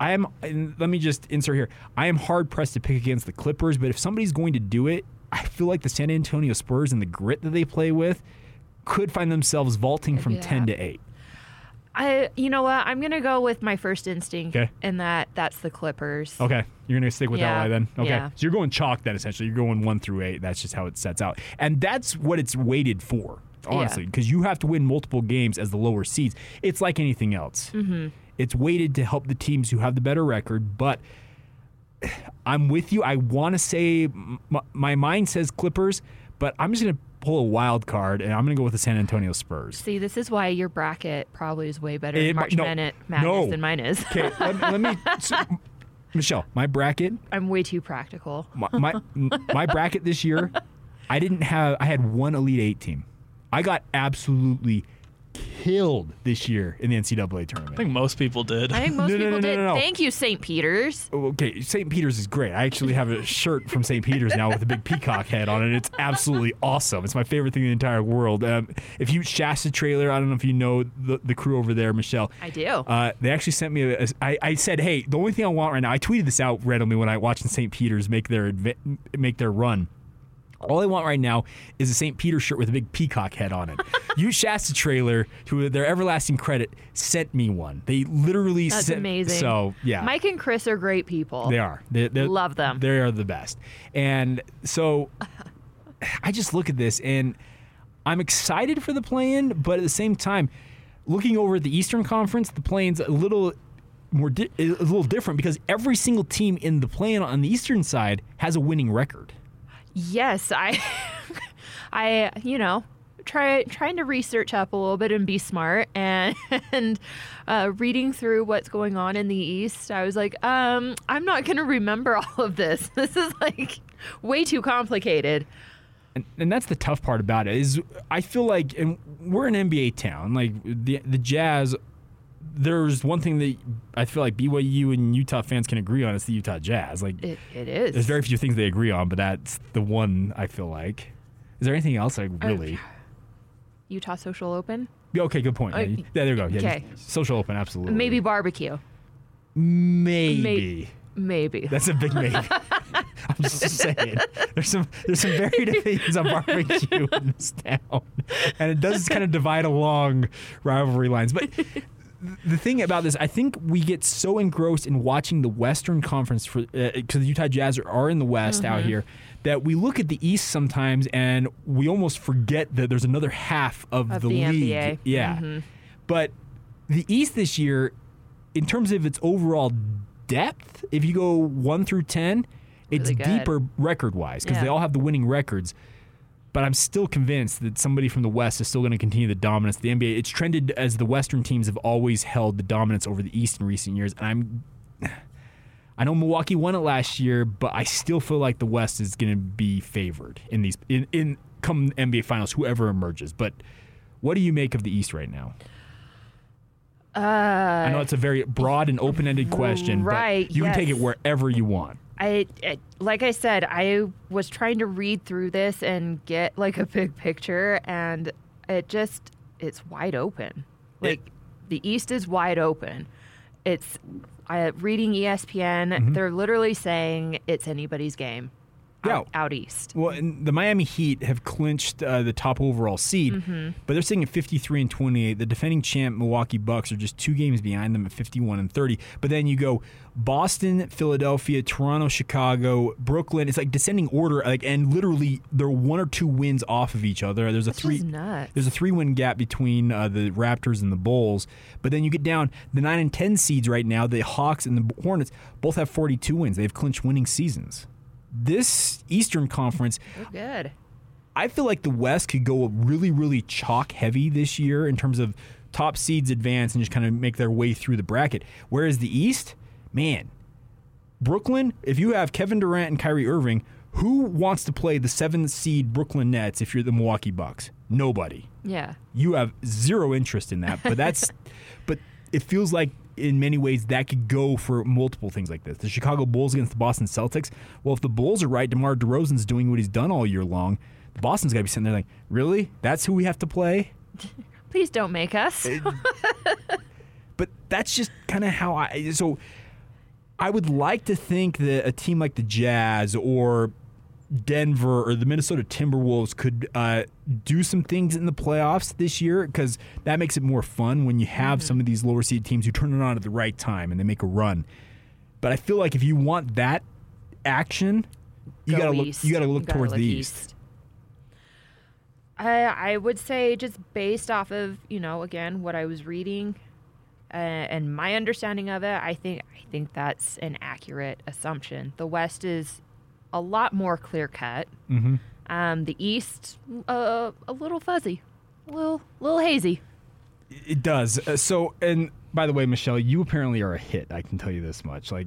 [SPEAKER 6] I am. and Let me just insert here. I am hard pressed to pick against the Clippers, but if somebody's going to do it, I feel like the San Antonio Spurs and the grit that they play with could find themselves vaulting from
[SPEAKER 7] Yeah.
[SPEAKER 6] ten to eight.
[SPEAKER 7] I you know what? I'm gonna go with my first instinct
[SPEAKER 6] Okay.
[SPEAKER 7] and that that's the Clippers.
[SPEAKER 6] Okay, you're gonna stick with that
[SPEAKER 7] Yeah,
[SPEAKER 6] lie then. Okay,
[SPEAKER 7] yeah.
[SPEAKER 6] so you're going chalk then essentially. You're going one through eight. That's just how it sets out, and that's what it's weighted for. Honestly, because you have to win multiple games as the lower seeds. It's like anything else.
[SPEAKER 7] Mm-hmm.
[SPEAKER 6] It's weighted to help the teams who have the better record, but I'm with you. I want to say m- my mind says Clippers, but I'm just going to pull a wild card and I'm going to go with the San Antonio Spurs.
[SPEAKER 7] See, this is why your bracket probably is way better
[SPEAKER 6] It
[SPEAKER 7] March
[SPEAKER 6] no,
[SPEAKER 7] Madness,
[SPEAKER 6] no.
[SPEAKER 7] than mine is.
[SPEAKER 6] Okay, let, let me. so, Michelle, my bracket,
[SPEAKER 7] I'm way too practical.
[SPEAKER 6] my, my my bracket this year, I didn't have. I had one Elite Eight team. I got absolutely killed this year in the NCAA tournament.
[SPEAKER 8] I think most people did.
[SPEAKER 7] I think most
[SPEAKER 6] No, no,
[SPEAKER 7] people
[SPEAKER 6] no, no,
[SPEAKER 7] did.
[SPEAKER 6] no, no.
[SPEAKER 7] Thank you, St. Peter's.
[SPEAKER 6] Okay, St. Peter's is great. I actually have a shirt from St. Peter's now with a big peacock head on it. It's absolutely awesome. It's my favorite thing in the entire world. Um, if you Shasta trailer, I don't know if you know the, the crew over there, Michelle.
[SPEAKER 7] I do.
[SPEAKER 6] Uh, they actually sent me. A, a- I, I said, "Hey, the only thing I want right now." I tweeted this out randomly when I watched St. Peter's make their make their run. All I want right now is a St. Peter shirt with a big peacock head on it. you Shasta trailer, to their everlasting credit, sent me one. They literally
[SPEAKER 7] That's
[SPEAKER 6] sent.
[SPEAKER 7] amazing.
[SPEAKER 6] So yeah,
[SPEAKER 7] Mike and Chris are great people.
[SPEAKER 6] they are. They,
[SPEAKER 7] Love them.
[SPEAKER 6] They are the best. And so I just look at this and I'm excited for the play-in, but at the same time, looking over at the Eastern Conference, the play-in's a little more di- a little different because every single team in the play-in on the Eastern side has a winning record.
[SPEAKER 7] Yes, I, I, you know, try trying to research up a little bit and be smart and and uh, reading through what's going on in the East. I was like, um, I'm not to remember all of this. This is like way too complicated.
[SPEAKER 6] And, and that's the tough part about it is I feel like and we're an NBA town. Like the the Jazz there's one thing that I feel like BYU and Utah fans can agree on. It's the Utah Jazz. Like
[SPEAKER 7] It, it is.
[SPEAKER 6] There's very few things they agree on, but that's the one I feel like. Is there anything else? Like really?
[SPEAKER 7] Utah Social Open,
[SPEAKER 6] okay, good point.
[SPEAKER 7] Uh,
[SPEAKER 6] Yeah, there you go. Yeah,
[SPEAKER 7] okay.
[SPEAKER 6] social open, absolutely.
[SPEAKER 7] maybe barbecue,
[SPEAKER 6] maybe.
[SPEAKER 7] maybe.
[SPEAKER 6] That's a big maybe. I'm just saying. There's some there's some varied opinions on barbecue in this town, and it does kind of divide along rivalry lines. But the thing about this, I think we get so engrossed in watching the Western Conference for because the Utah Jazz are, are in the West out
[SPEAKER 7] Mhm.
[SPEAKER 6] here that we look at the East sometimes and we almost forget that there's another half of,
[SPEAKER 7] Of
[SPEAKER 6] the,
[SPEAKER 7] the
[SPEAKER 6] league.
[SPEAKER 7] NBA.
[SPEAKER 6] Yeah.
[SPEAKER 7] Mhm.
[SPEAKER 6] But the East this year, in terms of its overall depth, if you go one through 10, it's
[SPEAKER 7] Really
[SPEAKER 6] deeper record wise because they all have the winning records. But I'm still convinced that somebody from the West is still going to continue the dominance of the NBA. It's trended as the Western teams have always held the dominance over the East in recent years. And I'm I know Milwaukee won it last year, but I still feel like the West is going to be favored in these in, in come NBA Finals, whoever emerges. But what do you make of the East right now?
[SPEAKER 7] Uh,
[SPEAKER 6] I know it's a very broad and open-ended question,
[SPEAKER 7] Right,
[SPEAKER 6] but you can take it wherever you want.
[SPEAKER 7] I, I like I said, I was trying to read through this and get like a big picture, and it just it's wide open. Like the East is wide open. It's I, reading E ESPN.
[SPEAKER 6] Mm-hmm.
[SPEAKER 7] They're literally saying it's anybody's game. Out, out east.
[SPEAKER 6] Well, and the Miami Heat have clinched uh, the top overall seed,
[SPEAKER 7] Mhm.
[SPEAKER 6] but they're sitting at 53 and 28. The defending champ Milwaukee Bucks are just two games behind them at 51 and 30. But then you go Boston, Philadelphia, Toronto, Chicago, Brooklyn. It's like descending order, like and literally they're one or two wins off of each other. There's a
[SPEAKER 7] That's
[SPEAKER 6] three
[SPEAKER 7] nuts.
[SPEAKER 6] there's a three win gap between uh, the Raptors and the Bulls. But then you get down the nine and ten seeds right now. The Hawks and the Hornets both have 42 wins. They've clinched winning seasons. This Eastern Conference,
[SPEAKER 7] They're good.
[SPEAKER 6] I feel like the West could go really, really chalk heavy this year in terms of top seeds advance and just kind of make their way through the bracket. Whereas the East, man, Brooklyn, if you have Kevin Durant and Kyrie Irving, who wants to play the seventh seed Brooklyn Nets if you're the Milwaukee Bucks? Nobody.
[SPEAKER 7] Yeah.
[SPEAKER 6] You have zero interest in that. But that's, but it feels like in many ways that could go for multiple things like this. The Chicago Bulls against the Boston Celtics. Well, if the Bulls are right, DeMar DeRozan's doing what he's done all year long. The Boston's got to be sitting there like, really? That's who we have to play?
[SPEAKER 7] Please don't make us.
[SPEAKER 6] But that's just kind of how I. So I would like to think that a team like the Jazz or Denver or the Minnesota Timberwolves could uh, do some things in the playoffs this year because that makes it more fun when you have some of these lower seed teams who turn it on at the right time and they make a run. But I feel like if you want that action, you
[SPEAKER 7] Go
[SPEAKER 6] gotta look. You gotta
[SPEAKER 7] You
[SPEAKER 6] look
[SPEAKER 7] gotta
[SPEAKER 6] towards
[SPEAKER 7] look
[SPEAKER 6] the
[SPEAKER 7] east.
[SPEAKER 6] east.
[SPEAKER 7] I I would say just based off of you know again what I was reading, uh, and my understanding of it, I think I think that's an accurate assumption. The West is a lot more clear cut.
[SPEAKER 6] Mm-hmm.
[SPEAKER 7] Um, the East, uh, a little fuzzy, a little little hazy.
[SPEAKER 6] It does. Uh, so, and by the way, Michelle, you apparently are a hit. I can tell you this much. Like,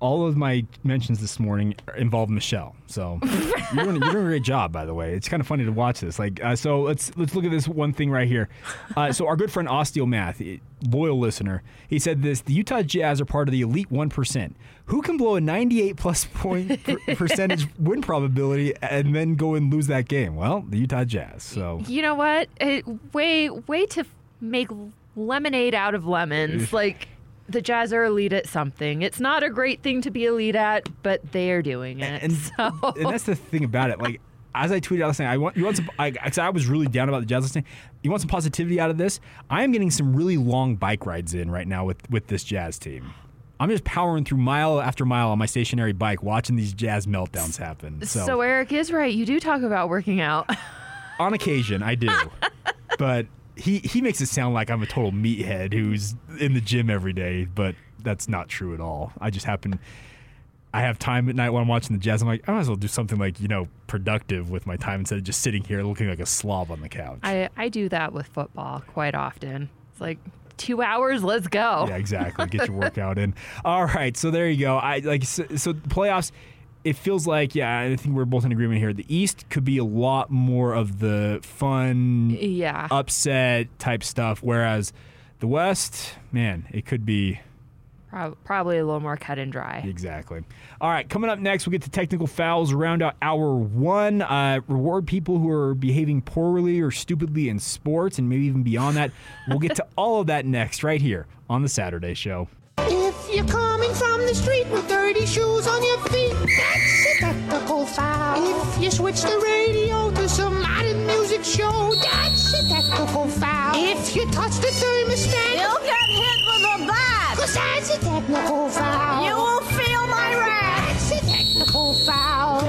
[SPEAKER 6] all of my mentions this morning involve Michelle. So, you're doing, you're doing a great job, by the way. It's kind of funny to watch this. Like, uh, so let's let's look at this one thing right here. Uh, so, our good friend Osteo Math, eh, loyal listener, he said this: the Utah Jazz are part of the elite one percent. Who can blow a 98 plus point per- percentage win probability and then go and lose that game? Well, the Utah Jazz. So.
[SPEAKER 7] You know what? It, way way to make lemonade out of lemons. like the Jazz are elite at something. It's not a great thing to be elite at, but they are doing it.
[SPEAKER 6] and,
[SPEAKER 7] so
[SPEAKER 6] and that's the thing about it. Like as I tweeted out last night, I want you want some. I, I was really down about the Jazz night. You want some positivity out of this? I am getting some really long bike rides in right now with with this Jazz team. I'm just powering through mile after mile on my stationary bike, watching these Jazz meltdowns happen. So,
[SPEAKER 7] so Eric is right. You do talk about working out.
[SPEAKER 6] on occasion, I do, but he he makes it sound like I'm a total meathead who's in the gym every day, but that's not true at all. I just happen. I have time at night when I'm watching the Jazz. I'm like, I might as well do something like you know productive with my time instead of just sitting here looking like a slob on the couch.
[SPEAKER 7] I I do that with football quite often. It's like two hours. Let's go.
[SPEAKER 6] Yeah, exactly. Get your workout in. All right, so there you go. I like so, so the playoffs. It feels like yeah, I think we're both in agreement here. The East could be a lot more of the fun,
[SPEAKER 7] Yeah.
[SPEAKER 6] upset type stuff, whereas the West, man, it could be
[SPEAKER 7] probably a little more cut and dry.
[SPEAKER 6] Exactly. All right, coming up next, we'll get to technical fouls, round out hour one, uh, reward people who are behaving poorly or stupidly in sports, and maybe even beyond that. We'll get to all of that next, right here on the Saturday Show.
[SPEAKER 12] If you're coming from the street with dirty shoes on you switch the radio to some modern music show, that's a technical foul. If you touch the thermostat, you'll get hit with a bat. Cause that's a technical foul. You will feel my wrath. That's a technical foul.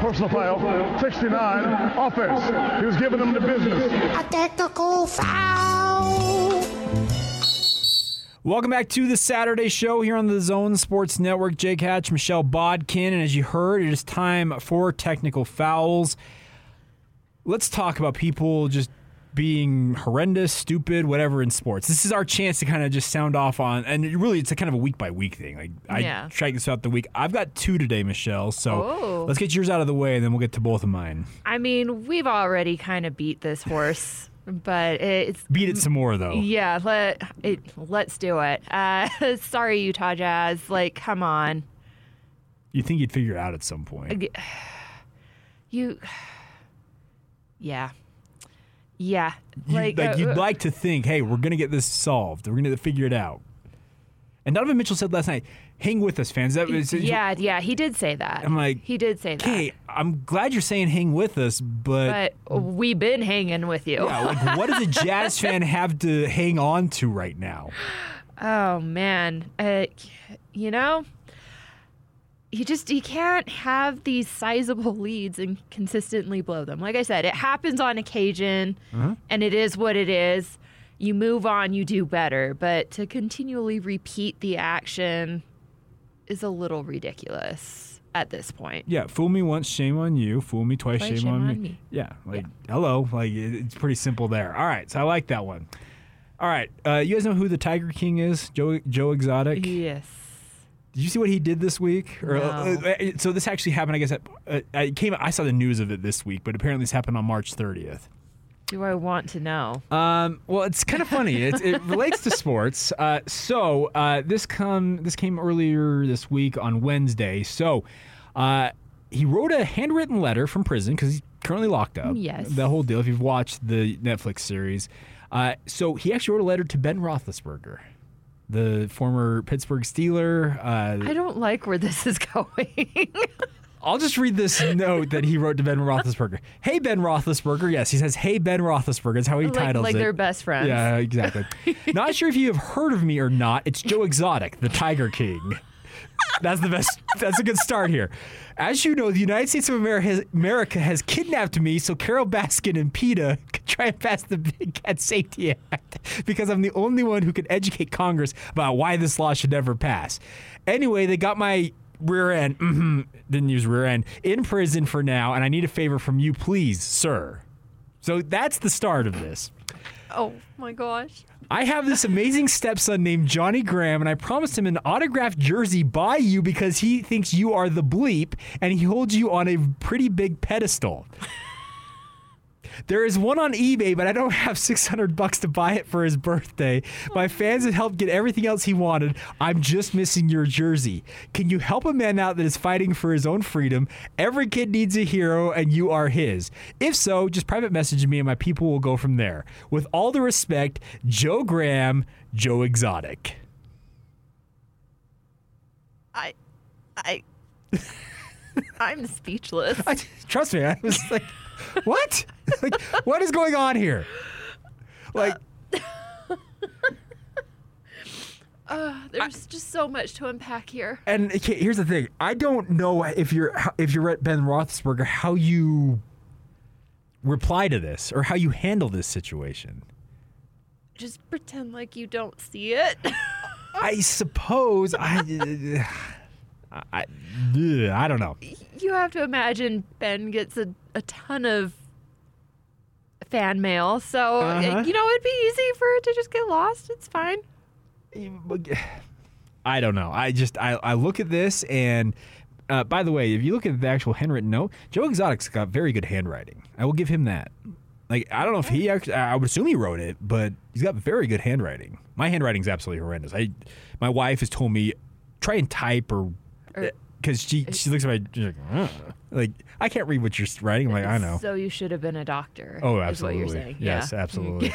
[SPEAKER 13] personal foul, 69, offense. He was giving them the business.
[SPEAKER 12] A technical foul.
[SPEAKER 6] Welcome back to the Saturday show here on the Zone Sports Network. Jake Hatch, Michelle Bodkin, and as you heard, it is time for technical fouls. Let's talk about people just being horrendous, stupid, whatever in sports. This is our chance to kind of just sound off on, and really, it's a kind of a week by week thing. Like I
[SPEAKER 7] Yeah.
[SPEAKER 6] track this out the week. I've got two today, Michelle. So
[SPEAKER 7] Oh.
[SPEAKER 6] let's get yours out of the way, and then we'll get to both of mine.
[SPEAKER 7] I mean, we've already kind of beat this horse, but it's
[SPEAKER 6] Beat it some more though.
[SPEAKER 7] yeah. Let it. Let's do it. Uh, sorry, Utah Jazz. Like, come on.
[SPEAKER 6] You think you'd figure it out at some point?
[SPEAKER 7] You. Yeah. Yeah.
[SPEAKER 6] You-
[SPEAKER 7] Like,
[SPEAKER 6] like
[SPEAKER 7] uh,
[SPEAKER 6] you'd
[SPEAKER 7] uh,
[SPEAKER 6] like to think, hey, we're gonna get this solved. We're gonna figure it out. And Donovan Mitchell said last night, "Hang with us, fans." That was
[SPEAKER 7] yeah, yeah, he did say that.
[SPEAKER 6] I'm like,
[SPEAKER 7] he did say that.
[SPEAKER 6] Okay, I'm glad you're saying hang with us, but,
[SPEAKER 7] But we've been hanging with you.
[SPEAKER 6] yeah, like, what does a Jazz fan have to hang on to right now?
[SPEAKER 7] Oh man, uh, you know, you just you can't have these sizable leads and consistently blow them. Like I said, it happens on occasion,
[SPEAKER 6] Uh-huh.
[SPEAKER 7] and it is what it is. You move on, you do better, but to continually repeat the action is a little ridiculous at this point.
[SPEAKER 6] Yeah, fool me once, shame on you. Fool me twice,
[SPEAKER 7] Twice,
[SPEAKER 6] shame,
[SPEAKER 7] shame
[SPEAKER 6] on,
[SPEAKER 7] on
[SPEAKER 6] me.
[SPEAKER 7] me.
[SPEAKER 6] Yeah, like hello, like it's pretty simple there. All right, so I like that one. All right, uh, you guys know who the Tiger King is? Joe Joe Exotic.
[SPEAKER 7] Yes.
[SPEAKER 6] Did you see what he did this week? Or,
[SPEAKER 7] No.
[SPEAKER 6] uh, uh, so this actually happened. I guess uh, I came. I saw the news of it this week, but apparently this happened on March 30th.
[SPEAKER 7] Do I want to know?
[SPEAKER 6] Um, well, it's kind of funny. It, it relates to sports. Uh, so uh, this come this came earlier this week on Wednesday. So uh, he wrote a handwritten letter from prison because he's currently locked up.
[SPEAKER 7] Yes.
[SPEAKER 6] the whole deal. If you've watched the Netflix series, uh, so he actually wrote a letter to Ben Roethlisberger, the former Pittsburgh Steeler. Uh,
[SPEAKER 7] I don't like where this is going.
[SPEAKER 6] I'll just read this note that he wrote to Ben Roethlisberger. Hey, Ben Roethlisberger. Yes, he says, Hey, Ben Roethlisberger. That's how he
[SPEAKER 7] like
[SPEAKER 6] titles
[SPEAKER 7] like
[SPEAKER 6] it.
[SPEAKER 7] they're best friends.
[SPEAKER 6] Yeah, exactly. not sure if you have heard of me or not. It's Joe Exotic, the Tiger King. That's the best. That's a good start here. As you know, the United States of America has, America has kidnapped me so Carole Baskin and PETA could try and pass the Big Cat Safety Act because I'm the only one who could educate Congress about why this law should never pass. Anyway, they got my rear end, hmm didn't use rear end, in prison for now, and I need a favor from you, please, sir. So that's the start of this.
[SPEAKER 7] Oh my gosh.
[SPEAKER 6] I have this amazing stepson named Johnny Graham, and I promised him an autographed jersey by you because he thinks you are the bleep, and he holds you on a pretty big pedestal. There is one on eBay, but I don't have 600 bucks to buy it for his birthday. My fans have helped get everything else he wanted. I'm just missing your jersey. Can you help a man out that is fighting for his own freedom? Every kid needs a hero, and you are his. If so, just private message me, and my people will go from there. With all the respect, Joe Graham, Joe Exotic.
[SPEAKER 7] I, I, I'm speechless.
[SPEAKER 6] I, trust me, I was like, what? like, what is going on here? Like,
[SPEAKER 7] Uh, there's just so much to unpack here.
[SPEAKER 6] And okay, here's the thing: I don't know if you're if you're at Ben Roethlisberger how you reply to this or how you handle this situation.
[SPEAKER 7] Just pretend like you don't see it.
[SPEAKER 6] I suppose I. I, ugh, I don't know.
[SPEAKER 7] You have to imagine Ben gets a, a ton of fan mail, so
[SPEAKER 6] Uh-huh.
[SPEAKER 7] you know it'd be easy for it to just get lost. It's fine.
[SPEAKER 6] I don't know. I just I, I look at this and uh, by the way, if you look at the actual handwritten note, Joe Exotic's got very good handwriting. I will give him that. Like I don't know if he actually I would assume he wrote it, but he's got very good handwriting. My handwriting's absolutely horrendous. I my wife has told me try and type or
[SPEAKER 7] Or-
[SPEAKER 6] because she she looks at my she's like, "Ugh." like I can't read what you're writing. I'm like I know.
[SPEAKER 7] So you should have been a doctor.
[SPEAKER 6] Oh,
[SPEAKER 7] Is
[SPEAKER 6] absolutely.
[SPEAKER 7] what you're oh, saying.
[SPEAKER 6] Yes,
[SPEAKER 7] yeah.
[SPEAKER 6] absolutely.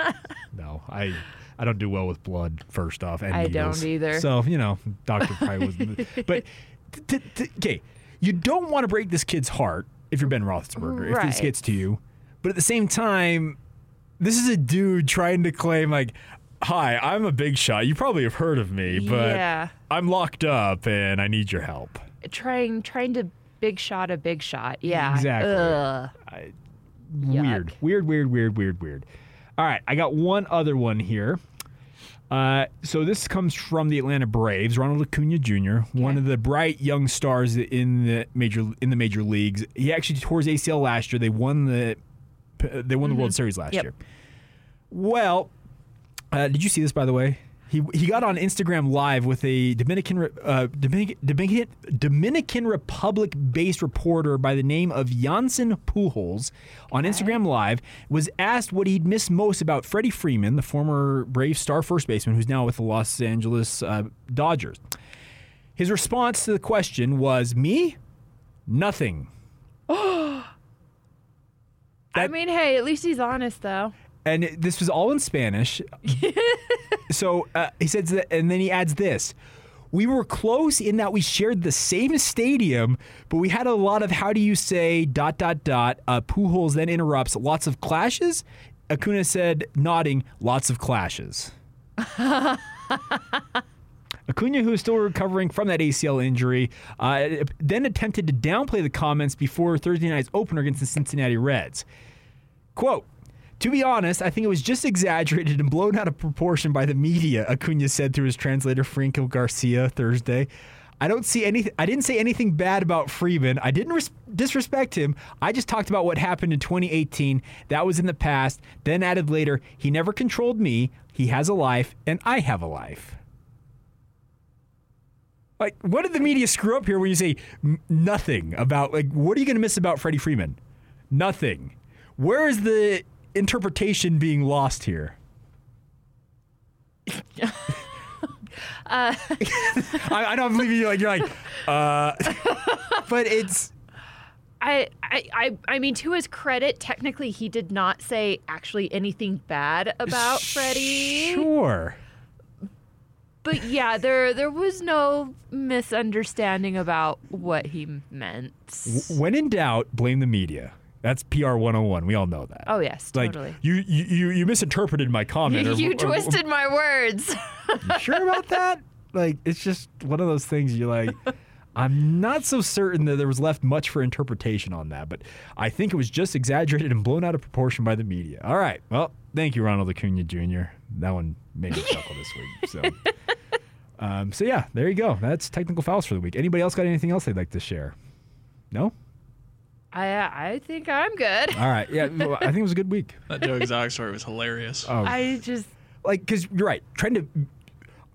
[SPEAKER 6] no, I I don't do well with blood. First off, and
[SPEAKER 7] I don't either.
[SPEAKER 6] So you know, doctor probably was. but t- t- okay, you don't want to break this kid's heart if you're Ben Roethlisberger. If this
[SPEAKER 7] Right.
[SPEAKER 6] gets to you, but at the same time, this is a dude trying to claim like. Hi, I'm a big shot. You probably have heard of me, but
[SPEAKER 7] Yeah.
[SPEAKER 6] I'm locked up and I need your help.
[SPEAKER 7] Trying trying to big shot, a big shot. Yeah.
[SPEAKER 6] Exactly.
[SPEAKER 7] Ugh.
[SPEAKER 6] Weird, weird, weird, weird, weird, weird. All right, I got one other one here. Uh, so this comes from the Atlanta Braves, Ronald Acuna Jr., one of the bright young stars in the major in the major leagues. He actually tore his ACL last year. They won the they won the World Series last
[SPEAKER 7] Yep.
[SPEAKER 6] year. Well, uh, did you see this by the way? He, he got on Instagram Live with a Dominican uh, Dominican Dominican, Dominican Republic based reporter by the name of Janssen Pujols on Instagram Live. Was asked what he'd miss most about Freddie Freeman, the former Brave star first baseman who's now with the Los Angeles uh, Dodgers. His response to the question was, "Me, nothing."
[SPEAKER 7] I mean, hey, at least he's honest though.
[SPEAKER 6] And it- this was all in Spanish. so uh, he says, that, and then he adds this: "We were close in that we shared the same stadium, but we had a lot of how do you say dot dot dot." Uh, Pujols then interrupts. Lots of clashes. Acuna said, nodding, lots of clashes. Acuna, who is still recovering from that ACL injury, uh, then attempted to downplay the comments before Thursday night's opener against the Cincinnati Reds. Quote, to be honest, I think it was just exaggerated and blown out of proportion by the media, Acuna said through his translator Franco Garcia Thursday. I don't see anything. I didn't say anything bad about Freeman. I didn't res- disrespect him. I just talked about what happened in 2018. That was in the past. Then added later, he never controlled me. He has a life, and I have a life. Like, what did the media screw up here when you say nothing about, like, what are you going to miss about Freddie Freeman? Nothing. Where is the interpretation being lost here?
[SPEAKER 7] Uh,
[SPEAKER 6] I, I know I'm leaving you like, you're like, uh, but it's.
[SPEAKER 7] I, I, I, I mean, to his credit, technically, he did not say actually anything bad about Freddie.
[SPEAKER 6] Sure.
[SPEAKER 7] But yeah, there there was no misunderstanding about what he meant.
[SPEAKER 6] When in doubt, blame the media. That's PR 101. We all know that.
[SPEAKER 7] Oh yes,
[SPEAKER 6] like,
[SPEAKER 7] totally.
[SPEAKER 6] you, you, you, you misinterpreted my comment. or-
[SPEAKER 7] you
[SPEAKER 6] or-
[SPEAKER 7] twisted my words.
[SPEAKER 6] You sure about that? Like, it's just one of those things you're like, I'm not so certain that there was left much for interpretation on that, but I think it was just exaggerated and blown out of proportion by the media. All right. Well, thank you, Ronald Acuna Jr. That one made me chuckle this week. So, um, so yeah, there you go. That's technical fouls for the week. Anybody else got anything else they'd like to share? No?
[SPEAKER 7] I I think I'm good.
[SPEAKER 6] All right. Yeah, well, I think it was a good week.
[SPEAKER 8] That Joe Exotic story was hilarious.
[SPEAKER 6] Oh.
[SPEAKER 7] I just
[SPEAKER 6] like because you're right. Trying to,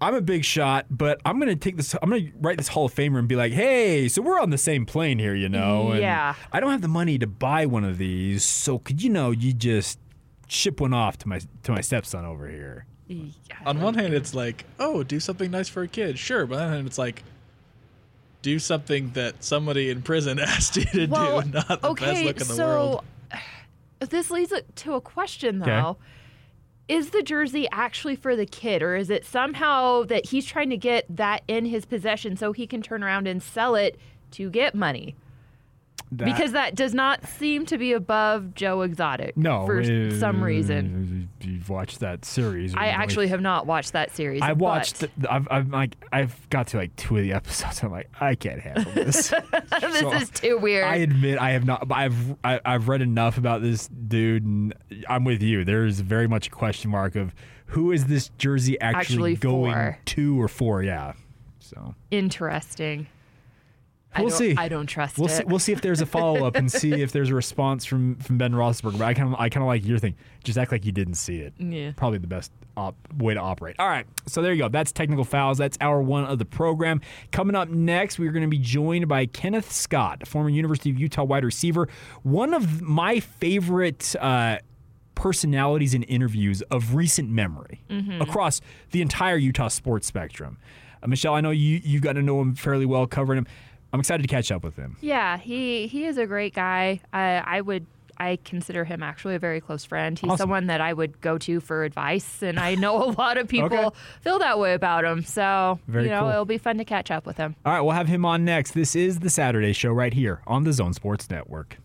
[SPEAKER 6] I'm a big shot, but I'm gonna take this. I'm gonna write this Hall of Famer and be like, hey, so we're on the same plane here, you know? And
[SPEAKER 7] Yeah.
[SPEAKER 6] I don't have the money to buy one of these, so could you know you just ship one off to my to my stepson over here?
[SPEAKER 8] On one hand, it's like, oh, do something nice for a kid, sure. But on the other hand, it's like, do something that somebody in prison asked you to
[SPEAKER 7] well,
[SPEAKER 8] do, not the
[SPEAKER 7] okay,
[SPEAKER 8] best look in the
[SPEAKER 7] so
[SPEAKER 8] world.
[SPEAKER 7] this leads to a question
[SPEAKER 8] Okay.
[SPEAKER 7] though. Is the jersey actually for the kid, or is it somehow that he's trying to get that in his possession so he can turn around and sell it to get money?
[SPEAKER 6] That-
[SPEAKER 7] because that does not seem to be above Joe Exotic
[SPEAKER 6] no,
[SPEAKER 7] for
[SPEAKER 6] uh,
[SPEAKER 7] some reason.
[SPEAKER 6] You've watched that series.
[SPEAKER 7] I actually have not watched that series.
[SPEAKER 6] I watched. I've, I've like I've got to like two of the episodes. I'm like I can't handle this.
[SPEAKER 7] this
[SPEAKER 6] So,
[SPEAKER 7] is too weird.
[SPEAKER 6] I admit I have not. but I've I, I've read enough about this dude, and I'm with you. There is very much a question mark of who is this jersey actually,
[SPEAKER 7] Actually
[SPEAKER 6] going
[SPEAKER 7] for.
[SPEAKER 6] to or for? Yeah. So
[SPEAKER 7] Interesting. I
[SPEAKER 6] we'll
[SPEAKER 7] don't-
[SPEAKER 6] see.
[SPEAKER 7] I don't trust
[SPEAKER 6] we'll
[SPEAKER 7] it.
[SPEAKER 6] See, we'll see if there's a follow up and see if there's a response from from Ben Roethlisberger. But I kind of I kind of like your thing. Just act like you didn't see it.
[SPEAKER 7] Yeah.
[SPEAKER 6] Probably the best op- way to operate. All right. So there you go. That's technical fouls. That's hour one of the program. Coming up next, we're going to be joined by Kenneth Scott, former University of Utah wide receiver, one of my favorite. Uh, personalities and interviews of recent memory
[SPEAKER 7] Mhm.
[SPEAKER 6] across the entire Utah sports spectrum. Uh, Michelle, I know you you've got to know him fairly well, covering him. I'm excited to catch up with him.
[SPEAKER 7] Yeah, he he is a great guy. I I would I consider him actually a very close friend. He's
[SPEAKER 6] Awesome.
[SPEAKER 7] someone that I would go to for advice, and I know a lot of people
[SPEAKER 6] Okay.
[SPEAKER 7] feel that way about him. So
[SPEAKER 6] Very
[SPEAKER 7] you know,
[SPEAKER 6] cool.
[SPEAKER 7] it'll be fun to catch up with him.
[SPEAKER 6] All right, we'll have him on next. This is the Saturday Show right here on the Zone Sports Network.